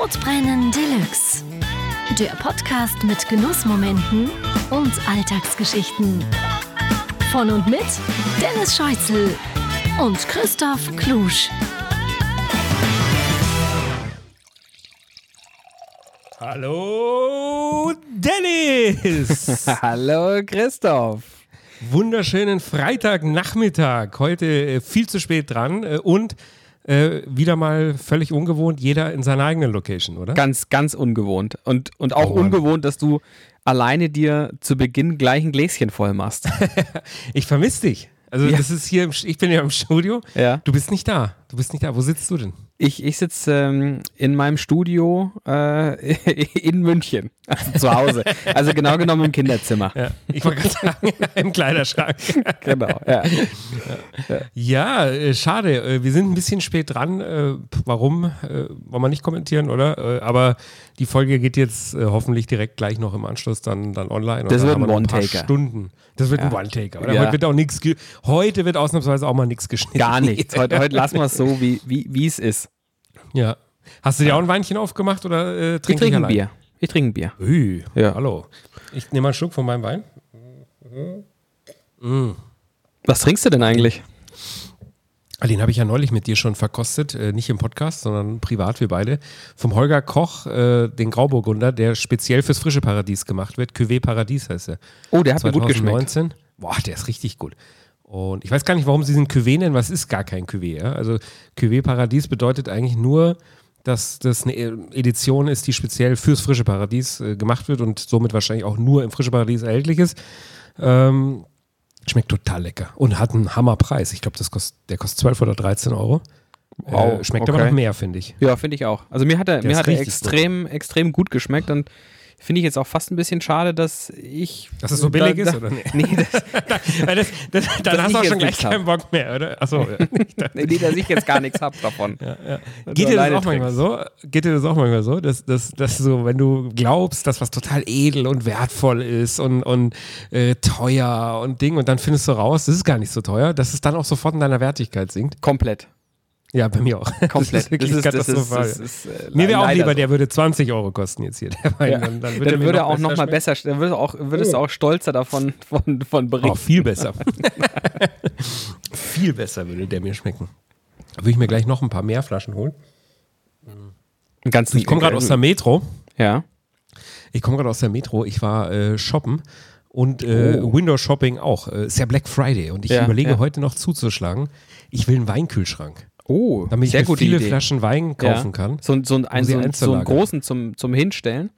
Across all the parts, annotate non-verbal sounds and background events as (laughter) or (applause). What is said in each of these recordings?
Sodbrennen Deluxe. Der Podcast mit Genussmomenten und Alltagsgeschichten. Von und mit Dennis Scheuzel und Christoph Klusch. Hallo Dennis! (laughs) Hallo Christoph! Wunderschönen Freitagnachmittag. Heute äh, viel zu spät dran äh, und äh, wieder mal völlig ungewohnt, jeder in seiner eigenen Location, oder? Ganz, ganz ungewohnt. Und, und auch Oh ungewohnt, dass du alleine dir zu Beginn gleich ein Gläschen voll machst. (laughs) Ich vermisse dich. Also Ja. das ist hier, im, ich bin ja im Studio. Ja. Du bist nicht da. Du bist nicht da. Wo sitzt du denn? Ich, ich sitze ähm, in meinem Studio äh, (laughs) in München, also zu Hause. Also genau genommen im Kinderzimmer. Ja, ich wollte gerade sagen, (laughs) im Kleiderschrank. (laughs) Genau, ja. Ja, äh, schade. Äh, wir sind ein bisschen spät dran. Äh, warum? Wollen wir nicht kommentieren, oder? Aber die Folge geht jetzt hoffentlich direkt gleich noch im Anschluss dann, dann online. Das wird ein One-Taker. Stunden. Das wird ein. One-Taker. Oder? Heute wird auch nichts. Heute wird ausnahmsweise auch mal nichts geschnitten. Gar nichts. Heute, heute lassen wir es so, wie wie es ist. Ja. Hast du dir auch ein Weinchen aufgemacht oder äh, Ich trinkst trinke ein? Bier. Ich trinke ein Bier. Ui, Ja. hallo. Ich nehme mal einen Schluck von meinem Wein. Was trinkst du denn eigentlich? Ah, Den habe ich ja neulich mit dir schon verkostet, äh, nicht im Podcast, sondern privat, wir beide. Vom Holger Koch, äh, den Grauburgunder, der speziell fürs frische Paradies gemacht wird. Cuvée Paradies heißt er. Oh, der hat mir gut geschmeckt. 2019. Boah, der ist richtig gut. Und ich weiß gar nicht, warum sie den Cuvée nennen, was ist gar kein Cuvée. Ja? Also Cuvée Paradies bedeutet eigentlich nur, dass das eine Edition ist, die speziell fürs frische Paradies äh, gemacht wird und somit wahrscheinlich auch nur im frische Paradies erhältlich ist. Ähm, schmeckt total lecker und hat einen Hammerpreis. Ich glaube, kost, der kostet 12 oder 13 Euro. Wow, äh, schmeckt okay. aber noch mehr, finde ich. Ja, finde ich auch. Also mir hat er, Der mir hat er extrem, extrem gut geschmeckt und finde ich jetzt auch fast ein bisschen schade, dass ich. Dass es so billig da, ist, da, oder nicht? (laughs) Nee, das, das, das, (laughs) dann Dass hast du auch schon gleich keinen Bock mehr, oder? Achso. ja. (laughs) nee, nee, dass ich jetzt gar nichts hab davon. Geht du dir das auch manchmal so? Geht dir das auch manchmal so, dass, dass, dass so, wenn du glaubst, dass was total edel und wertvoll ist und, und äh, teuer und Ding und dann findest du raus, das ist gar nicht so teuer, dass es dann auch sofort in deiner Wertigkeit sinkt? Komplett. Ja, bei mir auch. Komplett. Das ist wirklich das ist, katastrophal. Das ist, das ist, äh, mir wäre auch lieber, so. der würde 20 Euro kosten jetzt hier. Der Wein. Ja. Dann, dann, Dann würde, er mir würde er auch noch mal schmecken. besser, dann würde auch, würdest du auch stolzer davon von, von berichten. Auch viel besser. viel besser würde der mir schmecken. Da würde ich mir gleich noch ein paar mehr Flaschen holen. Ganz Ich komme gerade aus der Metro. Ja. Ich komme gerade aus der Metro. Ich war äh, shoppen und äh, Oh. Window Shopping auch. Äh, ist ja Black Friday und ich Ja, überlege ja. heute noch zuzuschlagen. Ich will einen Weinkühlschrank, Oh, damit ich sehr gute viele Idee. Flaschen Wein kaufen ja. kann. So, ein- so, ein, so, so einen großen zum, zum Hinstellen.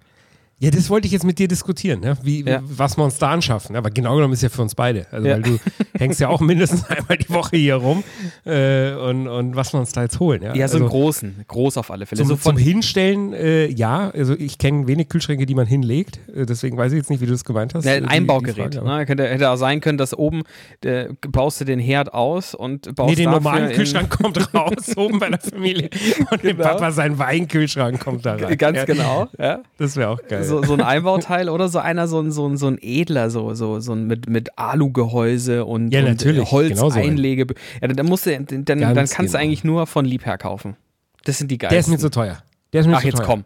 Ja, das wollte ich jetzt mit dir diskutieren, ne? wie, Ja. was wir uns da anschaffen. Aber genau genommen ist ja für uns beide. Also, Ja. weil du hängst ja auch mindestens (laughs) einmal die Woche hier rum äh, und, und was wir uns da jetzt holen. Ja, Ja, so also, einen großen. Groß auf alle Fälle. Zum, so zum von, Hinstellen, äh, ja. Also ich kenne wenig Kühlschränke, die man hinlegt. Äh, deswegen weiß ich jetzt nicht, wie du das gemeint hast. Ja, äh, ein die- die Einbaugerät. Frage, ne? Könnte, hätte auch sein können, dass oben äh, baust du den Herd aus und baust Nee, den normalen Kühlschrank (laughs) kommt raus, oben bei der Familie. Und dem Genau. Papa sein Weinkühlschrank kommt da rein. Ganz genau. Ja. Das wäre auch geil. So, so ein Einbauteil oder so einer, so ein, so ein, so ein edler, so, so, so ein mit, mit Alugehäuse und, Ja, und natürlich, genau so. Holzeinlege. ja, dann, musst du, dann, dann kannst genau. du eigentlich nur von Liebherr kaufen. Das sind die der ist geilsten. mir zu teuer. Der ist mir Ach, zu jetzt teuer. komm.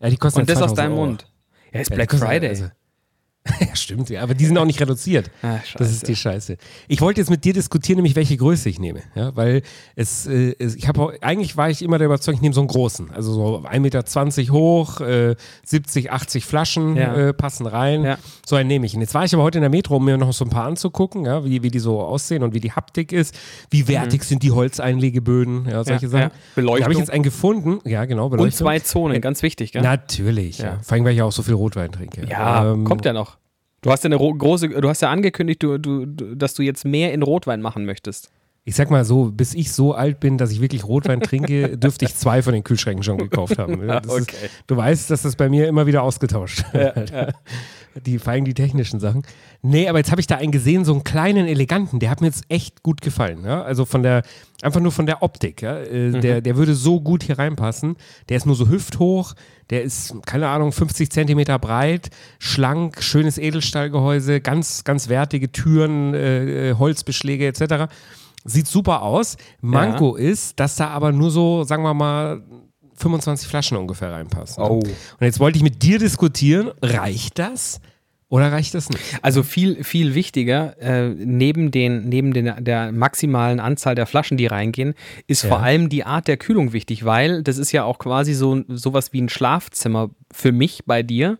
Ja, die kosten Und das aus 2000 deinem Euro. Mund. Ja, ist Ja, Black Friday. also- (laughs) ja, stimmt, ja, aber die sind auch nicht reduziert. Ah, Das ist die Scheiße. Ich wollte jetzt mit dir diskutieren, nämlich welche Größe ich nehme. Ja, weil es, äh, es ich habe eigentlich war ich immer der Überzeugung, ich nehme so einen großen. Also so 1,20 Meter hoch, äh, 70, 80 Flaschen Ja. äh, passen rein. Ja. So einen nehme ich. Und jetzt war ich aber heute in der Metro, um mir noch so ein paar anzugucken, ja, wie, wie die so aussehen und wie die Haptik ist. Wie wertig sind die Holzeinlegeböden, ja, solche Mhm. Ja, Sachen. ja. Beleuchtung. Da habe ich jetzt einen gefunden. Ja, genau, Beleuchtung. Und zwei Zonen, ganz wichtig, gell? Natürlich, ja. Vor allem, weil ich ja auch so viel Rotwein trinke. Ja, Ähm, kommt ja noch. Du hast ja eine ro- große, du hast ja angekündigt, du, du, dass du jetzt mehr in Rotwein machen möchtest. Ich sag mal so, bis ich so alt bin, dass ich wirklich Rotwein trinke, (laughs) dürfte ich zwei von den Kühlschränken schon gekauft haben. (laughs) Das ist, Okay. du weißt, dass das bei mir immer wieder ausgetauscht wird. Die, vor allem die technischen Sachen. Nee, aber jetzt habe ich da einen gesehen, so einen kleinen, eleganten, der hat mir jetzt echt gut gefallen. Ja? Also von der, einfach nur von der Optik. Ja? Äh, der, der würde so gut hier reinpassen. Der ist nur so hüfthoch, der ist, keine Ahnung, 50 Zentimeter breit, schlank, schönes Edelstahlgehäuse, ganz, ganz wertige Türen, äh, äh, Holzbeschläge etc. Sieht super aus. Manko ist, dass da aber nur so, sagen wir mal, 25 Flaschen ungefähr reinpassen. Oh. Und jetzt wollte ich mit dir diskutieren, reicht das? Oder reicht das nicht? Also viel, viel wichtiger, äh, neben, den, neben den, der maximalen Anzahl der Flaschen, die reingehen, ist Ja. vor allem die Art der Kühlung wichtig, weil das ist ja auch quasi so sowas wie ein Schlafzimmer für mich bei dir.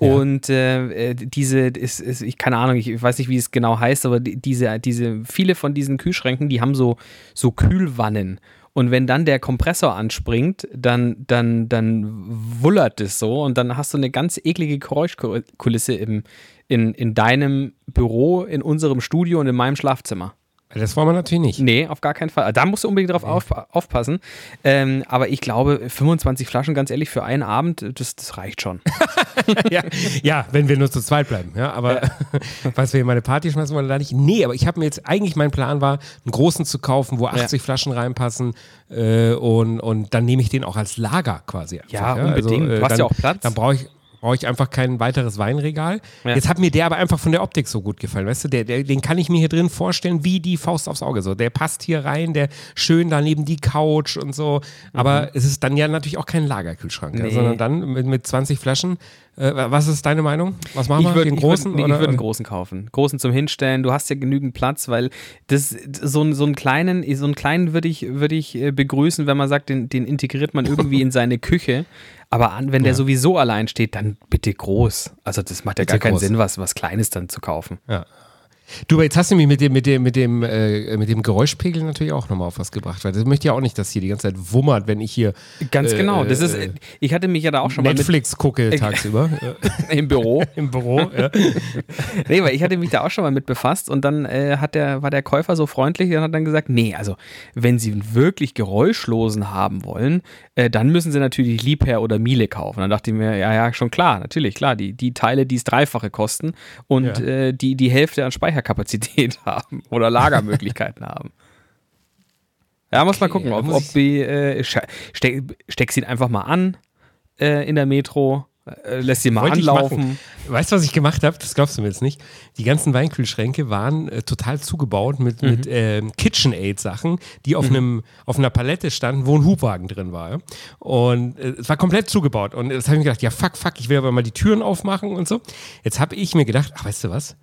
Ja. Und äh, diese, ist, ist, ich keine Ahnung, ich weiß nicht, wie es genau heißt, aber die, diese, diese, viele von diesen Kühlschränken, die haben so, so Kühlwannen. Und wenn dann der Kompressor anspringt, dann, dann, dann wullert es so und dann hast du eine ganz eklige Geräuschkulisse im, in, in deinem Büro, in unserem Studio und in meinem Schlafzimmer. Das wollen wir natürlich nicht. Nee, auf gar keinen Fall. Da musst du unbedingt drauf auf, aufpassen. Ähm, aber ich glaube, 25 Flaschen, ganz ehrlich, für einen Abend, das, das reicht schon. (laughs) ja, ja, wenn wir nur zu zweit bleiben. Ja, aber was (laughs) wir in meine Party schmeißen wollen, da nicht. Nee, aber ich habe mir jetzt eigentlich mein Plan war, einen großen zu kaufen, wo 80 Flaschen reinpassen äh, und, und dann nehme ich den auch als Lager quasi. Einfach, Ja, unbedingt. Du hast dann, ja auch Platz. Dann brauche ich brauche ich einfach kein weiteres Weinregal. Ja. Jetzt hat mir der aber einfach von der Optik so gut gefallen, weißt du, der, der, den kann ich mir hier drin vorstellen wie die Faust aufs Auge so. Der passt hier rein, der schön daneben die Couch und so. Aber es ist dann ja natürlich auch kein Lagerkühlschrank, ja, Mhm. Nee. sondern dann mit, mit 20 Flaschen. Äh, was ist deine Meinung? Was machen wir? würd- den ich großen? würd- nee, ich würde einen großen kaufen. Großen zum Hinstellen. Du hast ja genügend Platz, weil das so, einen- so einen kleinen, so einen kleinen würde ich, würde ich äh, begrüßen, wenn man sagt, den, den integriert man irgendwie in seine Küche. Aber an, wenn der Ja. sowieso allein steht, dann bitte groß. Also das macht ja Bitte gar keinen groß. Sinn, was, was Kleines dann zu kaufen. Ja. Du, aber jetzt hast du mich mit dem, mit dem, mit dem, äh, mit dem Geräuschpegel natürlich auch nochmal auf was gebracht, weil das möchte ja auch nicht, dass hier die ganze Zeit wummert, wenn ich hier Ganz Äh, genau. Das ist, äh, ich hatte mich ja da auch schon mal Netflix gucke (laughs) tagsüber (laughs) im Büro. (laughs) im Büro. Ja. Nee, weil ich hatte mich da auch schon mal mit befasst und dann äh, hat der, war der Käufer so freundlich und hat dann gesagt, nee, also wenn Sie wirklich geräuschlosen haben wollen, äh, dann müssen Sie natürlich Liebherr oder Miele kaufen. Dann dachte ich mir, ja, ja, schon klar, natürlich, klar, die, die Teile, die es dreifache kosten und Ja. äh, die die Hälfte an Speicherkapazität (laughs) haben oder Lagermöglichkeiten (laughs) haben. Ja, muss mal Okay, gucken, da ob, ob die, äh, steck, steck sie einfach mal an äh, in der Metro, äh, lässt sie mal anlaufen. Weißt du, was ich gemacht habe? Das glaubst du mir jetzt nicht. Die ganzen Weinkühlschränke waren äh, total zugebaut mit, Mhm. mit ähm, KitchenAid-Sachen, die auf, einem, auf einer Palette standen, wo ein Hubwagen drin war. Und äh, es war komplett zugebaut. Und jetzt habe ich mir gedacht, ja, fuck, fuck, ich will aber mal die Türen aufmachen und so. Jetzt habe ich mir gedacht, ach, weißt du was?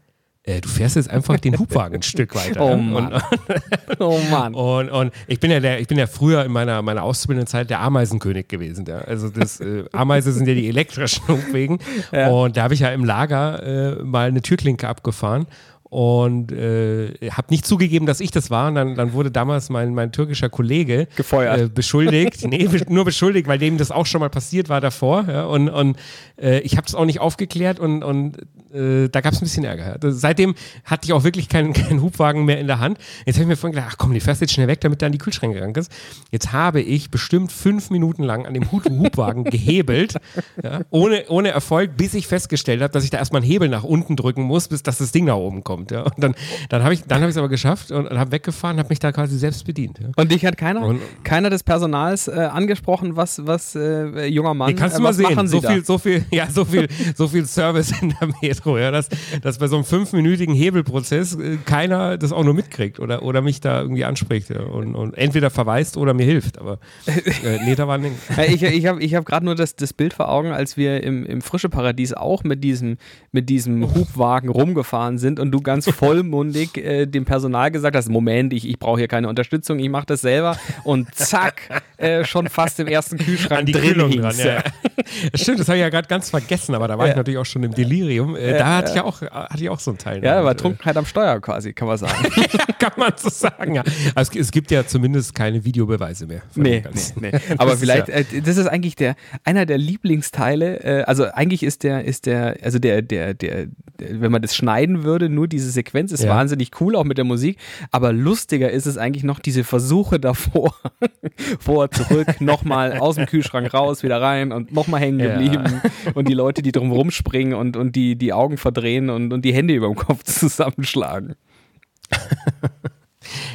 Äh, du fährst jetzt einfach den Hubwagen (laughs) ein Stück weiter. Oh ja. Mann. Und, (laughs) Oh Mann. und, und ich bin ja der, ich bin ja früher in meiner, meiner auszubildenden Zeit der Ameisenkönig gewesen. Ja. Also das äh, (laughs) Ameise sind ja die elektrischen Hubwegen. Ja. Und da habe ich ja im Lager äh, mal eine Türklinke abgefahren und äh, habe nicht zugegeben, dass ich das war. Und dann, dann wurde damals mein, mein türkischer Kollege Gefeuert. Äh, beschuldigt. nee, nur beschuldigt, weil dem das auch schon mal passiert war davor. Ja. Und, und äh, ich habe das auch nicht aufgeklärt und, und äh, da gab es ein bisschen Ärger. seitdem hatte ich auch wirklich keinen, keinen Hubwagen mehr in der Hand. Jetzt habe ich mir vorhin gedacht, ach komm, die fährst jetzt schnell weg, damit du an die Kühlschränke rankst. Jetzt habe ich bestimmt fünf Minuten lang an dem Hut Hubwagen (laughs) gehebelt, ja, ohne, ohne Erfolg, bis ich festgestellt habe, dass ich da erstmal einen Hebel nach unten drücken muss, bis dass das Ding nach oben kommt. Ja. Und dann, dann habe ich dann habe ich es aber geschafft und, und habe weggefahren, habe mich da quasi selbst bedient. Ja. Und dich hat keiner, Und- keiner des Personals äh, angesprochen, was, was äh, junger Mann, Hier kannst du äh, mal sehen, so viel, so viel, ja, so viel, so viel Service in der Metro, ja, dass, dass bei so einem fünfminütigen Hebelprozess äh, keiner das auch nur mitkriegt oder, oder mich da irgendwie anspricht ja, und, und entweder verweist oder mir hilft. Aber äh, nee, da war nicht. (laughs) Ja, ich ich habe ich hab gerade nur das, das Bild vor Augen, als wir im, im Frische Paradies auch mit diesem, mit diesem Hubwagen rumgefahren sind und du ganz vollmundig äh, dem Personal gesagt hast, Moment, ich, ich brauche hier keine Unterstützung, ich mache das selber und zack, äh, schon fast im ersten Kühlschrank An die drin Kühlung dran, ja. (laughs) Stimmt, das habe ich ja gerade ganz vergessen, aber da war ich natürlich auch schon im Delirium. Äh, da hatte ich ja auch, hatte ich auch so einen Teil. Ja, war äh, Trunkenheit am Steuer quasi, kann man sagen. (laughs) Kann man so sagen, ja. Also es, es gibt ja zumindest keine Videobeweise mehr. Nee, nee, nee. Aber (laughs) ist vielleicht, ja- äh, das ist eigentlich der, einer der Lieblingsteile, also eigentlich ist der, ist der, also der, der, der, der wenn man das schneiden würde, nur diese Sequenz ist Ja. wahnsinnig cool, auch mit der Musik, aber lustiger ist es eigentlich noch diese Versuche davor, (laughs) vor, zurück, (laughs) nochmal aus dem Kühlschrank raus, wieder rein und nochmal hängen Ja. geblieben und die Leute, die drum rumspringen und, und die, die Augen verdrehen und, und die Hände über dem Kopf (laughs) zusammenschlagen.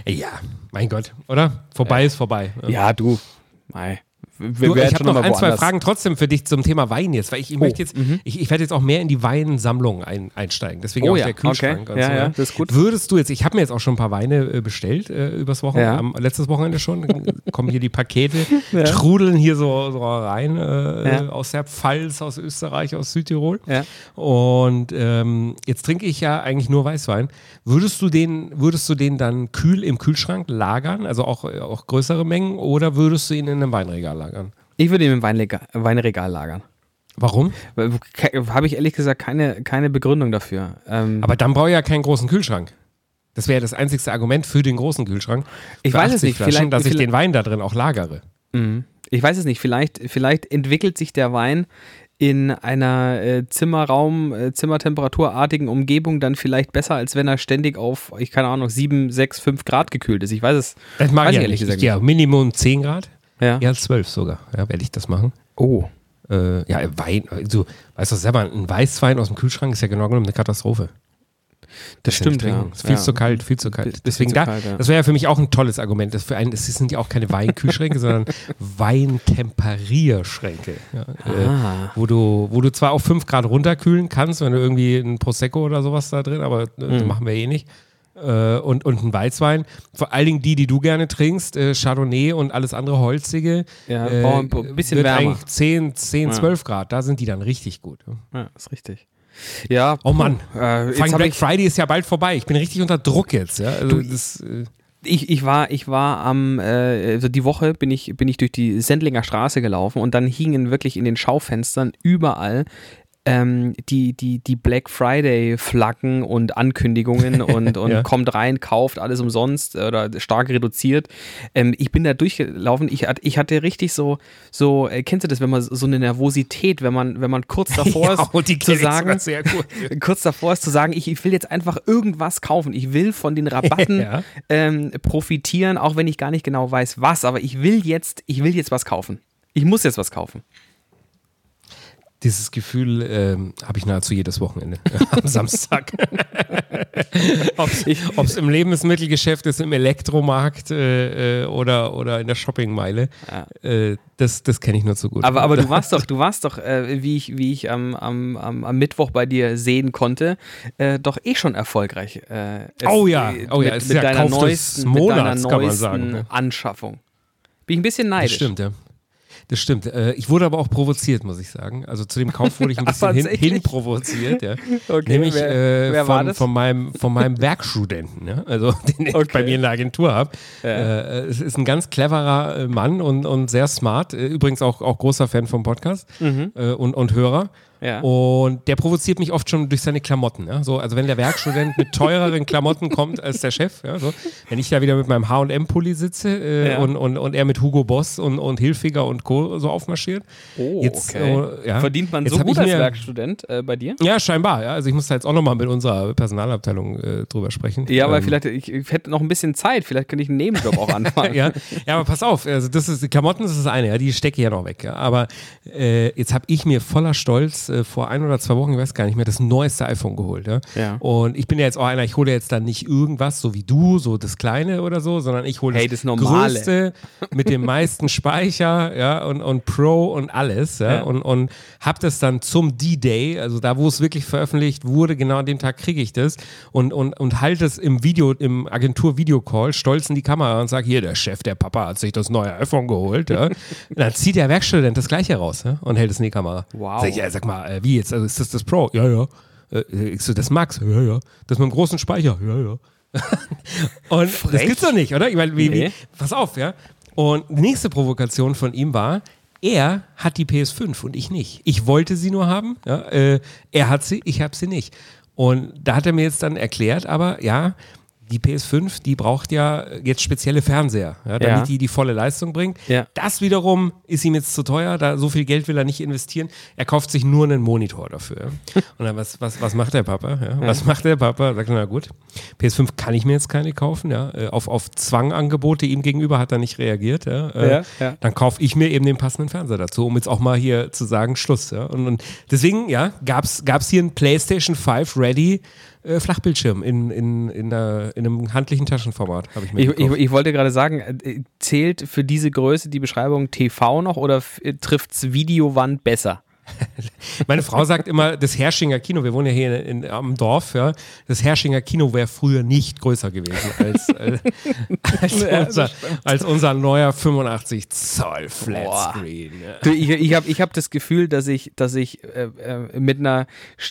Ja, mein Gott, oder? Vorbei ist vorbei. Ja, du, mei, du, ich habe noch ein, zwei Fragen trotzdem für dich zum Thema Wein jetzt, weil ich, ich oh, möchte jetzt, mhm. ich, ich werde jetzt auch mehr in die Weinsammlung ein, einsteigen. Deswegen oh, auch ja. der Kühlschrank. Okay. Ja, so, ja, das ist gut. Würdest du jetzt, ich habe mir jetzt auch schon ein paar Weine äh, bestellt äh, übers Wochenende, am, letztes Wochenende schon, (laughs) kommen hier die Pakete, trudeln hier so, so rein äh, aus der Pfalz, aus Österreich, aus Südtirol. Und ähm, jetzt trinke ich ja eigentlich nur Weißwein. Würdest du den, würdest du den dann kühl im Kühlschrank lagern, also auch, auch größere Mengen, oder würdest du ihn in einem Weinregal lagern? Ich würde ihn im Weinregal, Weinregal lagern. Warum? Habe ich ehrlich gesagt keine, keine Begründung dafür. Ähm Aber dann brauche ich ja keinen großen Kühlschrank. Das wäre das einzigste Argument für den großen Kühlschrank. Ich weiß es nicht. Flaschen, vielleicht, dass ich den Wein da drin auch lagere. Mhm. Ich weiß es nicht. Vielleicht, vielleicht entwickelt sich der Wein in einer äh, Zimmerraum, äh, Zimmertemperaturartigen Umgebung dann vielleicht besser, als wenn er ständig auf, ich keine Ahnung, 7, 6, 5 Grad gekühlt ist. Ich weiß es. Das mag ich ehrlich gesagt. Ja, Minimum 10 Grad. Ja. Ja, 12 sogar. Ja, werde ich das machen. Oh. Äh, ja, Wein, also, weißt du selber, ein Weißwein aus dem Kühlschrank ist ja genau genommen eine Katastrophe. Das stimmt, ja. Ist viel ja. zu kalt, viel zu kalt. Deswegen da, kalt, ja. das wäre ja für mich auch ein tolles Argument. Das für einen, es sind ja auch keine Weinkühlschränke, (laughs) sondern Weintemperierschränke. Ja, äh, wo, du, wo du zwar auf 5 Grad runterkühlen kannst, wenn du irgendwie ein Prosecco oder sowas da drin, aber mhm. machen wir eh nicht. Äh, und, und ein Weißwein. Vor allen Dingen die, die du gerne trinkst, äh, Chardonnay und alles andere Holzige. Ja, äh, ein bisschen wird wärmer. eigentlich 10, 10 12 Grad. Da sind die dann richtig gut. Ja, ist richtig. Ja. Oh Mann. Äh, Black Friday ist ja bald vorbei. Ich bin richtig unter Druck jetzt. Ja? Also du, das, äh ich, ich war, ich war am, äh, also die Woche bin ich, bin ich durch die Sendlinger Straße gelaufen und dann hingen wirklich in den Schaufenstern überall ähm, die, die, die Black Friday-Flaggen und Ankündigungen (laughs) und, und ja. kommt rein, kauft alles umsonst oder stark reduziert. Ähm, ich bin da durchgelaufen, ich, ich hatte richtig so, so äh, kennst du das, wenn man so eine Nervosität, wenn man, wenn man kurz (laughs) davor ja, ist, zu sagen, (laughs) kurz davor ist zu sagen, ich, ich will jetzt einfach irgendwas kaufen. Ich will von den Rabatten ja. ähm, profitieren, auch wenn ich gar nicht genau weiß, was, aber ich will jetzt, ich will jetzt was kaufen. Ich muss jetzt was kaufen. Dieses Gefühl ähm, habe ich nahezu jedes Wochenende (laughs) am Samstag. (laughs) Ob es im Lebensmittelgeschäft ist, im Elektromarkt äh, äh, oder, oder in der Shoppingmeile. Ja. Äh, das das kenne ich nur zu gut. Aber, aber du (laughs) warst doch, du warst doch, äh, wie ich, wie ich am, am, am, Mittwoch bei dir sehen konnte, äh, doch eh schon erfolgreich. Äh, oh ja, oh ja, mit, mit, deiner neuesten, Monats, mit deiner neuesten sagen, ne? Anschaffung. Bin ich ein bisschen neidisch. Das stimmt, ja. Das stimmt. Äh, ich wurde aber auch provoziert, muss ich sagen. Also zu dem Kauf wurde ich ein (laughs) bisschen hin, hin, provoziert. Ja. (laughs) Okay, Nämlich wer, äh, wer von, von, meinem, von meinem Werkstudenten, ja? also (laughs) den ich okay. bei mir in der Agentur habe. Ja. Äh, es ist ein ganz cleverer äh, Mann und, und sehr smart. Äh, übrigens auch, auch großer Fan vom Podcast mhm. Äh, und, und Hörer. Ja. Und der provoziert mich oft schon durch seine Klamotten. Ja? So, also wenn der Werkstudent mit teureren Klamotten (laughs) kommt als der Chef, ja? so, wenn ich da wieder mit meinem H&M-Pulli sitze äh, und, und, und er mit Hugo Boss und, und Hilfiger und Co. so aufmarschiert. Oh, jetzt, okay. äh, Verdient man jetzt so gut als Werkstudent äh, bei dir? Ja, scheinbar. Also ich muss da jetzt auch nochmal mit unserer Personalabteilung äh, drüber sprechen. Ja, aber ähm, vielleicht, ich, ich, hätte noch ein bisschen Zeit, vielleicht könnte ich einen Nebenjob auch (laughs) anfangen. ja. aber pass auf, also das ist, die Klamotten das ist das eine, ja, die stecke ich ja noch weg. Aber äh, jetzt habe ich mir voller Stolz äh, vor ein oder zwei Wochen, ich weiß gar nicht mehr, das neueste iPhone geholt. Ja? ja. Und ich bin ja jetzt auch einer, ich hole jetzt dann nicht irgendwas, so wie du, so das kleine oder so, sondern ich hole hey, das, das größte mit dem meisten Speicher, ja, und, und Pro und alles, ja, ja. und, und habe das dann zum D-Day, also da, wo es wirklich veröffentlicht wurde, genau an dem Tag kriege ich das und, und, und halte es im Video, im Agentur-Videocall, stolz in die Kamera und sage, hier, der Chef, der Papa hat sich das neue iPhone geholt, ja. (laughs) dann zieht der Werkstudent das gleiche raus, ja, und hält es in die Kamera. Wow. Sag ich, ja, sag mal, äh, wie jetzt, also ist das das Pro? Ja, ja. Äh, ich so, das Max? Ja, ja. Das mit dem großen Speicher? Ja, ja. (laughs) und Frech? das gibt's doch nicht, oder? Ich meine, wie, nee. wie, pass auf, ja. Und die nächste Provokation von ihm war, er hat die PS5 und ich nicht. Ich wollte sie nur haben, ja, äh, er hat sie, ich habe sie nicht. Und da hat er mir jetzt dann erklärt, aber ja, die PS5, die braucht ja jetzt spezielle Fernseher, ja, damit ja. die die volle Leistung bringt. Ja. Das wiederum ist ihm jetzt zu teuer, da so viel Geld will er nicht investieren. Er kauft sich nur einen Monitor dafür. (laughs) Und dann, was, was, was macht der Papa? Was macht der Papa? Sagt er, na gut, PS5 kann ich mir jetzt keine kaufen. Ja. Äh, auf, auf Zwangangebote ihm gegenüber hat er nicht reagiert. Äh, dann kaufe ich mir eben den passenden Fernseher dazu, um jetzt auch mal hier zu sagen, Schluss. Und, und deswegen, ja, gab es hier ein PlayStation 5 Ready äh, Flachbildschirm in, in, in, einer, in einem handlichen Taschenformat. Ich, mir ich, ich, ich, wollte gerade sagen, äh, zählt für diese Größe die Beschreibung TV noch oder trifft es Videowand besser? (laughs) Meine Frau sagt immer, das Herschinger Kino, wir wohnen ja hier in, in, am Dorf, ja, das Herschinger Kino wäre früher nicht größer gewesen als, äh, (laughs) als, ja, unser, als, unser, neuer 85 Zoll Flatscreen. Ja. Ich, ich habe ich hab das Gefühl, dass ich, dass ich äh, äh, mit einer,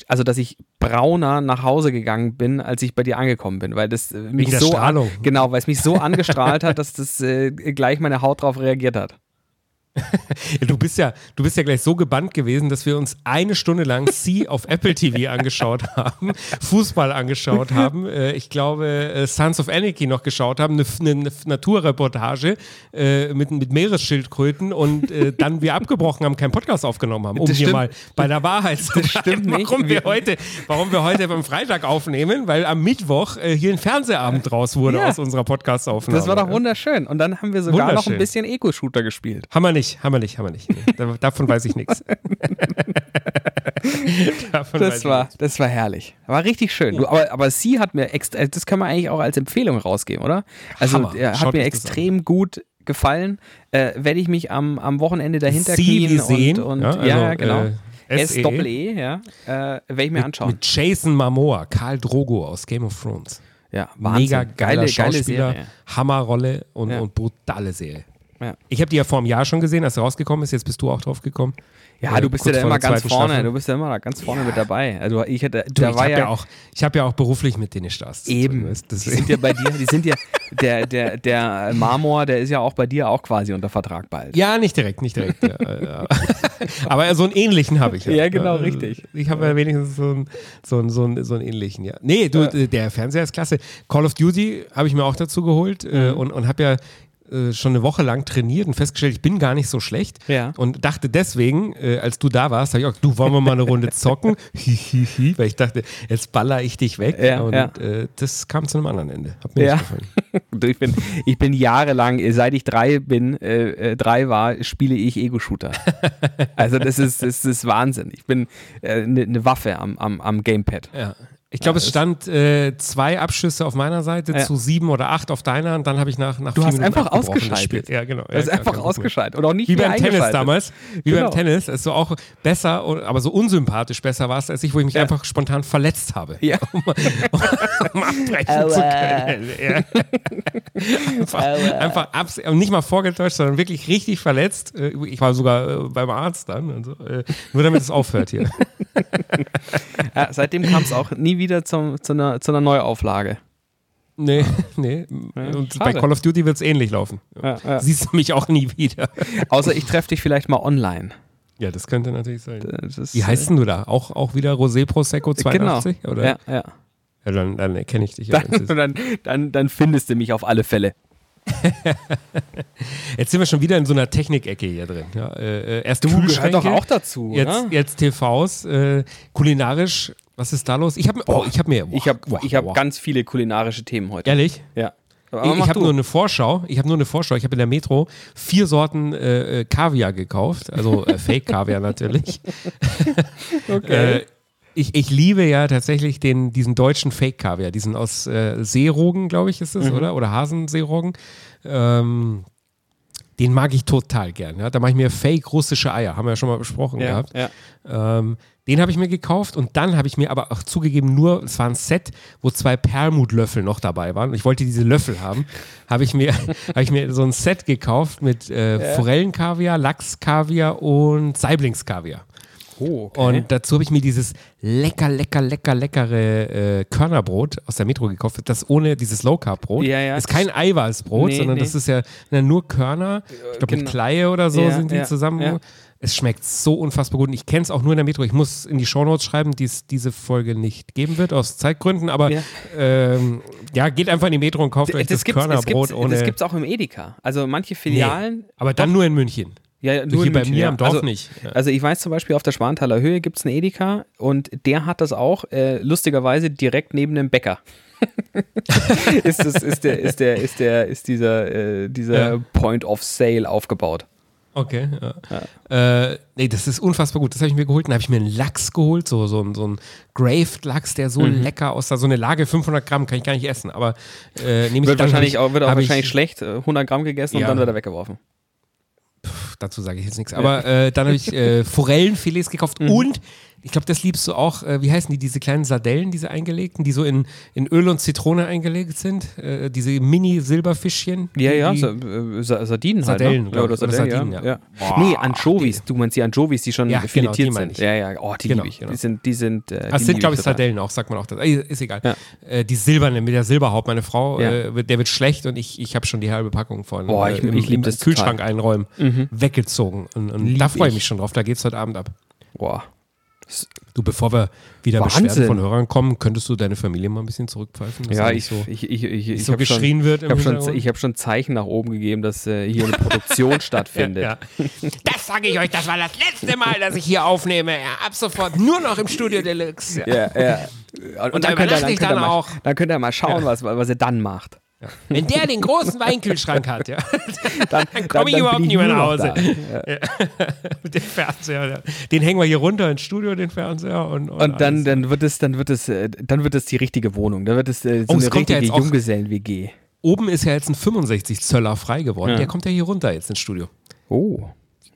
also dass ich brauner nach Hause gegangen bin, als ich bei dir angekommen bin, weil das äh, mich so, Strahlung. genau, weil es mich so angestrahlt hat, dass das äh, gleich meine Haut drauf reagiert hat. (laughs) du bist ja, du bist ja gleich so gebannt gewesen, dass wir uns eine Stunde lang Sie auf Apple TV (laughs) angeschaut haben, Fußball angeschaut haben, äh, ich glaube äh, Sons of Anarchy noch geschaut haben, eine, eine Naturreportage äh, mit, mit Meeresschildkröten und äh, dann wir abgebrochen haben, keinen Podcast aufgenommen haben, um das hier stimmt. mal bei der Wahrheit zu das stimmt nicht. warum wir heute, warum wir heute beim Freitag aufnehmen, weil am Mittwoch äh, hier ein Fernsehabend draus wurde ja. aus unserer Podcast-Aufnahme. Das war doch wunderschön. Und dann haben wir sogar noch ein bisschen Eco-Shooter gespielt. Haben wir nicht, haben wir nicht, haben wir nicht. Nee, davon weiß ich nichts. (laughs) das war, das war herrlich. War richtig schön. Du, aber, aber sie hat mir extra, das kann man eigentlich auch als Empfehlung rausgeben, oder? Also Hammer. hat Schaut mir extrem gut gefallen. Äh, Werde ich mich am, am Wochenende dahinter sie knien sehen, und, und ja, also, ja, genau. Äh, S-Doppel-E, -E, ja. Äh, Werde ich mir mit, anschauen. Mit Jason Momoa, Karl Drogo aus Game of Thrones. Ja, Wahnsinn. Mega geiler geile, Schauspieler, geile Hammerrolle und, ja. und brutale Serie. Ja. Ich habe die ja vor einem Jahr schon gesehen, als sie rausgekommen ist. Jetzt bist du auch drauf gekommen. Ja, äh, du bist ja da immer ganz vorne. Staffel. Du bist ja immer da ganz vorne ja. mit dabei. Also ich hatte, du, da ich habe ja, ja, auch, ich habe ja auch beruflich mit denen Stars. Eben. Die sind ja bei dir. Die sind ja der, der, der Marmor, der ist ja auch bei dir auch quasi unter Vertrag bald. Ja, nicht direkt, nicht direkt. ja, (laughs) Aber so einen ähnlichen habe ich. Ja, ja genau, richtig. Ich habe ja wenigstens so einen, so, einen, so, einen, so einen ähnlichen. Ja. Nee, du, der Fernseher ist klasse. Call of Duty habe ich mir auch dazu geholt äh, mhm. und, und habe ja äh, schon eine Woche lang trainiert und festgestellt, ich bin gar nicht so schlecht. Ja. Und dachte deswegen, äh, als du da warst, habe ich auch, du wollen wir mal eine Runde zocken? (laughs) Weil ich dachte, jetzt baller ich dich weg. Ja, und ja. Äh, das kam zu einem anderen Ende. Hat mir ja. nicht gefallen. (laughs) ich, bin, ich bin jahrelang, seit ich drei bin, äh, drei war, spiele ich Ego-Shooter. also das ist, das ist Wahnsinn. Ich bin eine ne Waffe am, am, am Gamepad. Ja. Ich glaube, ja, es stand äh, zwei Abschüsse auf meiner Seite ja. zu sieben oder acht auf deiner und dann habe ich nach, nach du hast Minuten einfach ausgeschaltet. Ja, genau. Du hast ja, einfach ausgeschaltet und auch nicht Wie beim Tennis damals. Wie genau. beim Tennis. Es so auch besser, aber so unsympathisch besser war es als ich, wo ich mich einfach spontan verletzt habe. Ja. Um, (laughs) um, um abbrechen zu können. (laughs) einfach, einfach und nicht mal vorgetäuscht, sondern wirklich richtig verletzt. Äh, ich war sogar äh, beim Arzt dann. So. Äh, nur damit es aufhört hier. (laughs) seitdem kam es auch nie wieder zum, zu, einer, zu einer Neuauflage. Nee, (laughs) nee. Ja, und schade. bei Call of Duty wird es ähnlich laufen. Ja, ja. (laughs) Siehst du mich auch nie wieder. (laughs) Außer ich treffe dich vielleicht mal online. Ja, das könnte natürlich sein. Ist, Wie heißt denn du da? Auch, auch wieder Rosé Prosecco 82? Genau. Oder? Ja, ja. ja dann, dann erkenne ich dich. Dann, dann, dann, dann findest du mich auf alle Fälle. Jetzt sind wir schon wieder in so einer Technikecke hier drin. Ja, äh, erst du gehört doch auch dazu. Jetzt, jetzt TVs, äh, kulinarisch was ist da los? Ich habe oh, hab mir. Boah, ich habe hab ganz viele kulinarische Themen heute. Ehrlich? Ja. Aber ich, ich habe nur eine Vorschau. Ich habe nur eine Vorschau. Ich habe in der Metro vier Sorten äh, äh Kaviar gekauft. Also äh, (laughs) Fake-Kaviar natürlich. (laughs) okay. äh, ich, ich liebe ja tatsächlich den, diesen deutschen Fake-Kaviar. Diesen aus äh, Seerogen, glaube ich, ist es, mhm. oder? Oder Hasenseerogen. Ähm, den mag ich total gern. Ja? Da mache ich mir fake russische Eier, haben wir ja schon mal besprochen ja, gehabt. Ja. Ähm, den habe ich mir gekauft und dann habe ich mir aber auch zugegeben, nur, es war ein Set, wo zwei Perlmutlöffel noch dabei waren. Ich wollte diese Löffel haben. (laughs) habe ich, mir, (laughs) hab ich mir so ein Set gekauft mit äh, Forellenkaviar, Lachskaviar und Saiblingskaviar. Oh, okay. Und dazu habe ich mir dieses lecker, lecker, lecker, leckere äh, Körnerbrot aus der Metro gekauft. Das ohne dieses Low Carb Brot. Ja, ja. Ist kein Eiweißbrot, nee, sondern nee. das ist ja na, nur Körner. Ich glaube, genau. mit Kleie oder so ja, sind die ja, zusammen. Es schmeckt so unfassbar gut. Und ich kenne es auch nur in der Metro. Ich muss in die Shownotes schreiben, die es diese Folge nicht geben wird, aus Zeitgründen. Aber ja, ähm, ja geht einfach in die Metro und kauft euch das, das Körnerbrot ohne. Das gibt es auch im Edeka. Also manche Filialen. Nee, aber dann nur in München. Ja, ja nur hier bei München, mir ja. am Dorf also, nicht. Ja. Also ich weiß zum Beispiel auf der Schwanthaler Höhe gibt es einen Edeka und der hat das auch äh, lustigerweise direkt neben dem Bäcker. (laughs) ist, das, ist, der, ist, der, ist, der, ist dieser, äh, dieser ja. Point of Sale aufgebaut. Okay, ja. ja. Äh, nee, das ist unfassbar gut. Das habe ich mir geholt. Dann habe ich mir einen Lachs geholt, so, so, so einen Graved-Lachs, der so mhm. lecker aussah. So eine Lage 500 Gramm kann ich gar nicht essen, aber äh, nehme ich wird wahrscheinlich auch, wird auch wahrscheinlich ich, schlecht. 100 Gramm gegessen ja. und dann wird er weggeworfen. Puh, dazu sage ich jetzt nichts. Aber äh, dann habe ich äh, (laughs) Forellenfilets gekauft mhm. und ich glaube, das liebst du auch, äh, wie heißen die, diese kleinen Sardellen, diese eingelegten, die so in, in Öl und Zitrone eingelegt sind, äh, diese Mini-Silberfischchen. Ja, ja, Sa äh, Sardinen Sardellen, halt, ne? oder Sardellen, Sardinen, ja. ja. ja. Nee, Anchovies, du meinst die Anchovies, die schon ja, filetiert genau, sind. Ja, ja, oh, die genau, liebe ich. Genau. Die sind, die sind, äh, das sind, glaube ich, Sardellen auch, sagt man auch. Das. Ist egal. Äh, die silberne, mit der Silberhaut, meine Frau, äh, der wird schlecht und ich, ich habe schon die halbe Packung von Boah, ich, äh, im, ich liebe das Kühlschrank total. einräumen, mhm. weggezogen. Und, und da freue ich mich schon drauf, da geht es heute Abend ab. Boah. Du, bevor wir wieder Wahnsinn. Beschwerden von Hörern kommen, könntest du deine Familie mal ein bisschen zurückpfeifen? Ja, ich, so, ich, ich, ich, ich so geschrien schon, wird. Ich habe schon, hab schon Zeichen nach oben gegeben, dass äh, hier eine Produktion (laughs) stattfindet. Ja, ja. Das sage ich euch, das war das letzte Mal, dass ich hier aufnehme. Ja, ab sofort nur noch im Studio Deluxe. Ja, ja. (laughs) Und, Und dann, könnt ihr, dann, könnt dann, mal, dann könnt ihr mal schauen, was, was ihr dann macht. Ja. Wenn der den großen Weinkühlschrank hat, ja, (laughs) dann, dann komme ich dann überhaupt nicht mehr nach Hause. Ja. (laughs) den Fernseher, den hängen wir hier runter ins Studio, den Fernseher. Und, und, und dann, dann wird es, dann wird es, äh, dann wird es die richtige Wohnung. Da wird es äh, so oh, eine richtige ja Junggesellen-WG. Oben ist ja jetzt ein 65 Zöller frei geworden. Der kommt ja hier runter jetzt ins Studio. Oh.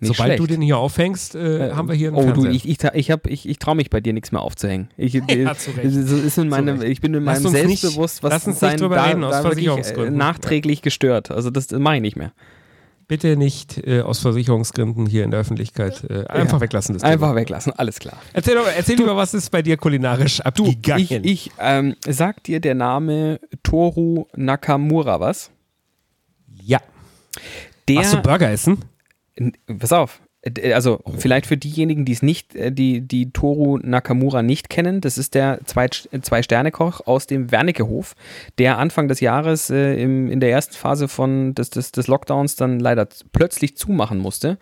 Nicht Sobald schlecht. du den hier aufhängst, äh, äh, haben wir hier einen Oh, Fernseher. du, ich, ich, ich, ich, ich traue mich bei dir nichts mehr aufzuhängen. Ich, (laughs) ja, so ist in meinem, ich bin in meinem Selbstbewusst, was lass uns sein, nicht drüber da, reden, aus da äh, nachträglich gestört. Also das mache ich nicht mehr. Bitte nicht äh, aus Versicherungsgründen hier in der Öffentlichkeit äh, einfach ja. weglassen. Das einfach Thema. weglassen, alles klar. Erzähl, doch, erzähl du, lieber, was ist bei dir kulinarisch abgegangen? Du, ich, ich ähm, sag dir der Name Toru Nakamura was? Ja. Der, Machst du Burger essen? Pass auf. Äh, also oh. vielleicht für diejenigen, die es nicht, äh, die, die Toru Nakamura nicht kennen, das ist der Zwei-Sterne-Koch aus dem Wernicke-Hof, der Anfang des Jahres äh, im, in der ersten Phase von des, des, des Lockdowns dann leider plötzlich zumachen musste.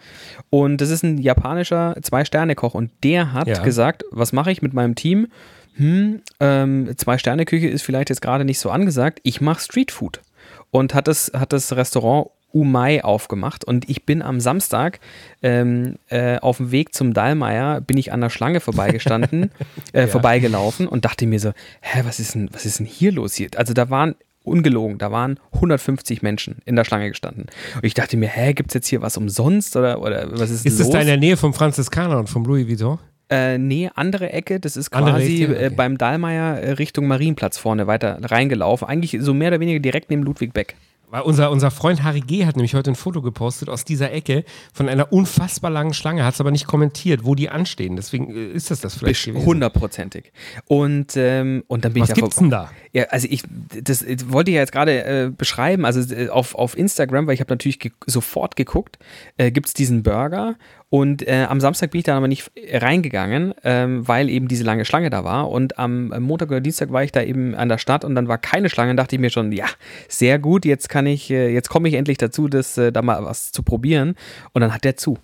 Und das ist ein japanischer Zwei-Sterne-Koch und der hat ja. gesagt, was mache ich mit meinem Team? Hm, ähm, Zwei-Sterne-Küche ist vielleicht jetzt gerade nicht so angesagt, ich mache Streetfood. Und hat das, hat das Restaurant Umai aufgemacht und ich bin am Samstag ähm, äh, auf dem Weg zum Dallmayr, bin ich an der Schlange vorbeigestanden, (laughs) äh, ja. vorbeigelaufen und dachte mir so, hä, was ist denn, was ist denn hier los hier? Also da waren ungelogen, da waren 150 Menschen in der Schlange gestanden. Und ich dachte mir, hä, gibt es jetzt hier was umsonst oder, oder was ist Ist das da in der Nähe vom Franziskaner und vom Louis Vuitton? Äh, nee, andere Ecke. Das ist quasi äh, okay. äh, beim Dahlmeier äh, Richtung Marienplatz vorne weiter reingelaufen. Eigentlich so mehr oder weniger direkt neben Ludwig Beck. Weil unser, unser Freund Harry G. hat nämlich heute ein Foto gepostet aus dieser Ecke von einer unfassbar langen Schlange, hat es aber nicht kommentiert, wo die anstehen. Deswegen äh, ist das das vielleicht gewesen. Hundertprozentig. Und, ähm, und dann bin Was ich da gibt's denn da? Ja, also ich, das, das wollte ich ja jetzt gerade äh, beschreiben. Also äh, auf, auf Instagram, weil ich habe natürlich ge sofort geguckt, äh, gibt es diesen Burger und äh, am Samstag bin ich dann aber nicht reingegangen, ähm, weil eben diese lange Schlange da war. Und am Montag oder Dienstag war ich da eben an der Stadt und dann war keine Schlange. Und dachte ich mir schon, ja, sehr gut, jetzt kann ich, äh, jetzt komme ich endlich dazu, das äh, da mal was zu probieren. Und dann hat der zu.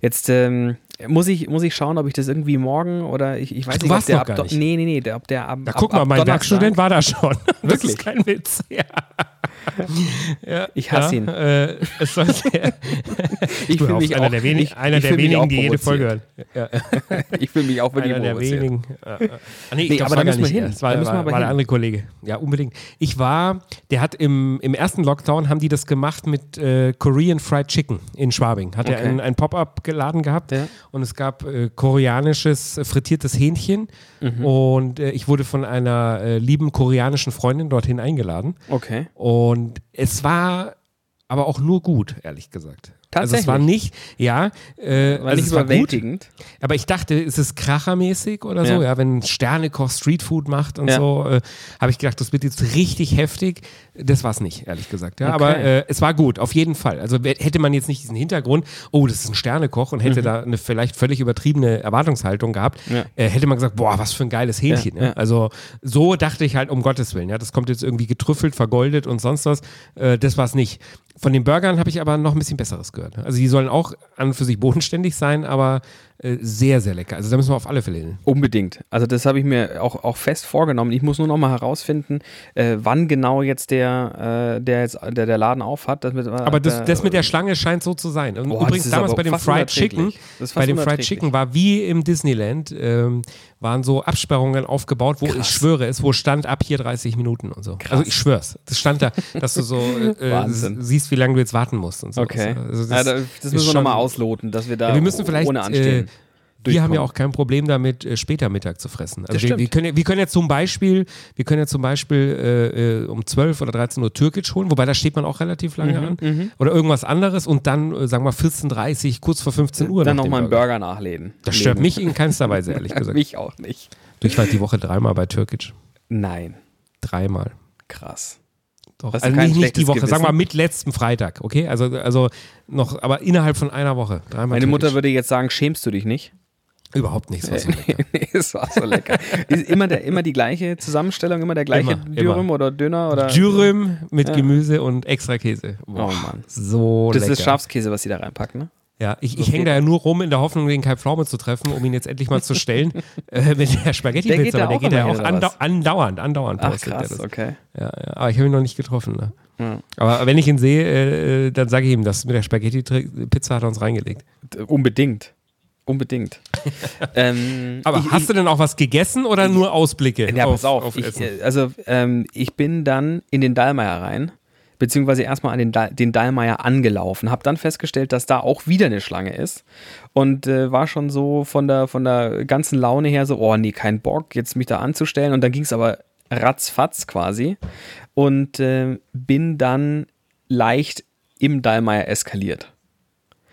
Jetzt ähm, muss ich, muss ich schauen, ob ich das irgendwie morgen oder ich, ich weiß Ach, nicht, ob der ab, nicht. Nee, nee, nee, der, ob der ab. Da ab, guck mal, mein Werkstudent war da schon. Wirklich? (laughs) Das ist kein Witz. (laughs) Ja. Ja, ich hasse ja, ihn. Äh, es soll sehr, (laughs) ich fühle mich einer auch, der, wenig, ich, einer ich der wenigen, die jede Folge hören. Ja. (laughs) ich fühle mich auch wirklich Einer der wenigen. Äh, äh. Ah, nee, nee aber da müssen wir hin. Das war, da war, war der andere Kollege. Ja, unbedingt. Ich war, der hat im, im ersten Lockdown, haben die das gemacht mit äh, Korean Fried Chicken in Schwabing. Hat okay. er ein, ein Pop-up geladen gehabt ja. und es gab äh, koreanisches frittiertes Hähnchen mhm. und äh, ich wurde von einer lieben koreanischen Freundin dorthin eingeladen. Okay. Und es war aber auch nur gut, ehrlich gesagt. Also es war nicht, ja, äh, war also nicht überwältigend. War gut, aber ich dachte, ist es krachermäßig oder so, ja, ja wenn Sternekoch Streetfood macht und ja. so, äh, habe ich gedacht, das wird jetzt richtig heftig. Das war es nicht, ehrlich gesagt. Ja, okay. aber äh, es war gut, auf jeden Fall. Also hätte man jetzt nicht diesen Hintergrund, oh, das ist ein Sternekoch und hätte mhm. da eine vielleicht völlig übertriebene Erwartungshaltung gehabt, ja. äh, hätte man gesagt, boah, was für ein geiles Hähnchen. Ja, also so dachte ich halt, um Gottes Willen, ja, das kommt jetzt irgendwie getrüffelt, vergoldet und sonst was. Äh, das war es nicht. Von den Burgern habe ich aber noch ein bisschen Besseres gehört. Also die sollen auch an und für sich bodenständig sein, aber sehr, sehr lecker. Also da müssen wir auf alle Fälle hin. Unbedingt. Also das habe ich mir auch, auch fest vorgenommen. Ich muss nur noch mal herausfinden, äh, wann genau jetzt der der, äh, der jetzt der, der Laden auf hat. Das mit, aber das, der, das mit der Schlange scheint so zu sein. Und Boah, übrigens damals bei dem Fried Chicken, bei dem Fried. Chicken war wie im Disneyland, ähm, waren so Absperrungen aufgebaut, wo ich Krass. schwöre es, wo stand ab hier 30 Minuten und so. Also ich schwör's. Das stand da, dass du so (laughs) äh, Wahnsinn. siehst, wie lange du jetzt warten musst und so. Okay. Also das, da, das müssen wir nochmal ausloten, dass wir da Ja, wir müssen vielleicht, ohne äh, Wir haben ja auch kein Problem damit, äh, später Mittag zu fressen. Also wir, wir, können ja, wir können ja zum Beispiel, wir können ja zum Beispiel äh, äh, um 12 oder 13 Uhr Türkisch holen, wobei da steht man auch relativ lange Mhm, an. Oder irgendwas anderes und dann, äh, sagen wir mal, 14.30 kurz vor 15 Uhr. Dann nochmal einen Burger nachlegen. Das stört mich in keinster Weise, ehrlich (laughs) gesagt. mich auch nicht. Du, ich war die Woche dreimal bei Türkisch. Nein. Dreimal. Krass. Doch. Also nicht, nicht die Woche, sagen wir mal Gewissen? mit letzten Freitag, okay? Also, also noch, aber innerhalb von einer Woche. Dreimal Meine Mutter Türkisch. würde jetzt sagen, schämst du dich nicht? Überhaupt nichts. Was so lecker. nee, es war so lecker. Immer, der, immer die gleiche Zusammenstellung, immer der gleiche Immer, Dürüm immer. oder Döner? Oder? Dürüm mit Ja. Gemüse und extra Käse. Oh Mann. So Das lecker. ist Schafskäse, was sie da reinpacken, ne? Ja, ich, ich hänge da ja nur rum in der Hoffnung, den Kai Pflaume zu treffen, um ihn jetzt endlich mal zu stellen (laughs) äh, mit der Spaghetti-Pizza. der geht ja auch andau andauernd, andauernd Ach krass, okay. Ja, ja, aber ich habe ihn noch nicht getroffen. Ne? Ja. Aber wenn ich ihn sehe, äh, äh, dann sage ich ihm, das mit der Spaghetti-Pizza hat er uns reingelegt. Unbedingt. Unbedingt. (laughs) ähm, Aber ich, hast du denn auch was gegessen oder nur Ausblicke Ja, auf, pass auf. auf ich, äh, also, ähm, ich bin dann in den Dallmayr rein, beziehungsweise erstmal an den, Dal- den Dallmayr angelaufen, habe dann festgestellt, dass da auch wieder eine Schlange ist und äh, war schon so von der, von der ganzen Laune her so, oh nee, kein Bock, jetzt mich da anzustellen. Und dann ging es aber ratzfatz quasi und äh, bin dann leicht im Dallmayr eskaliert.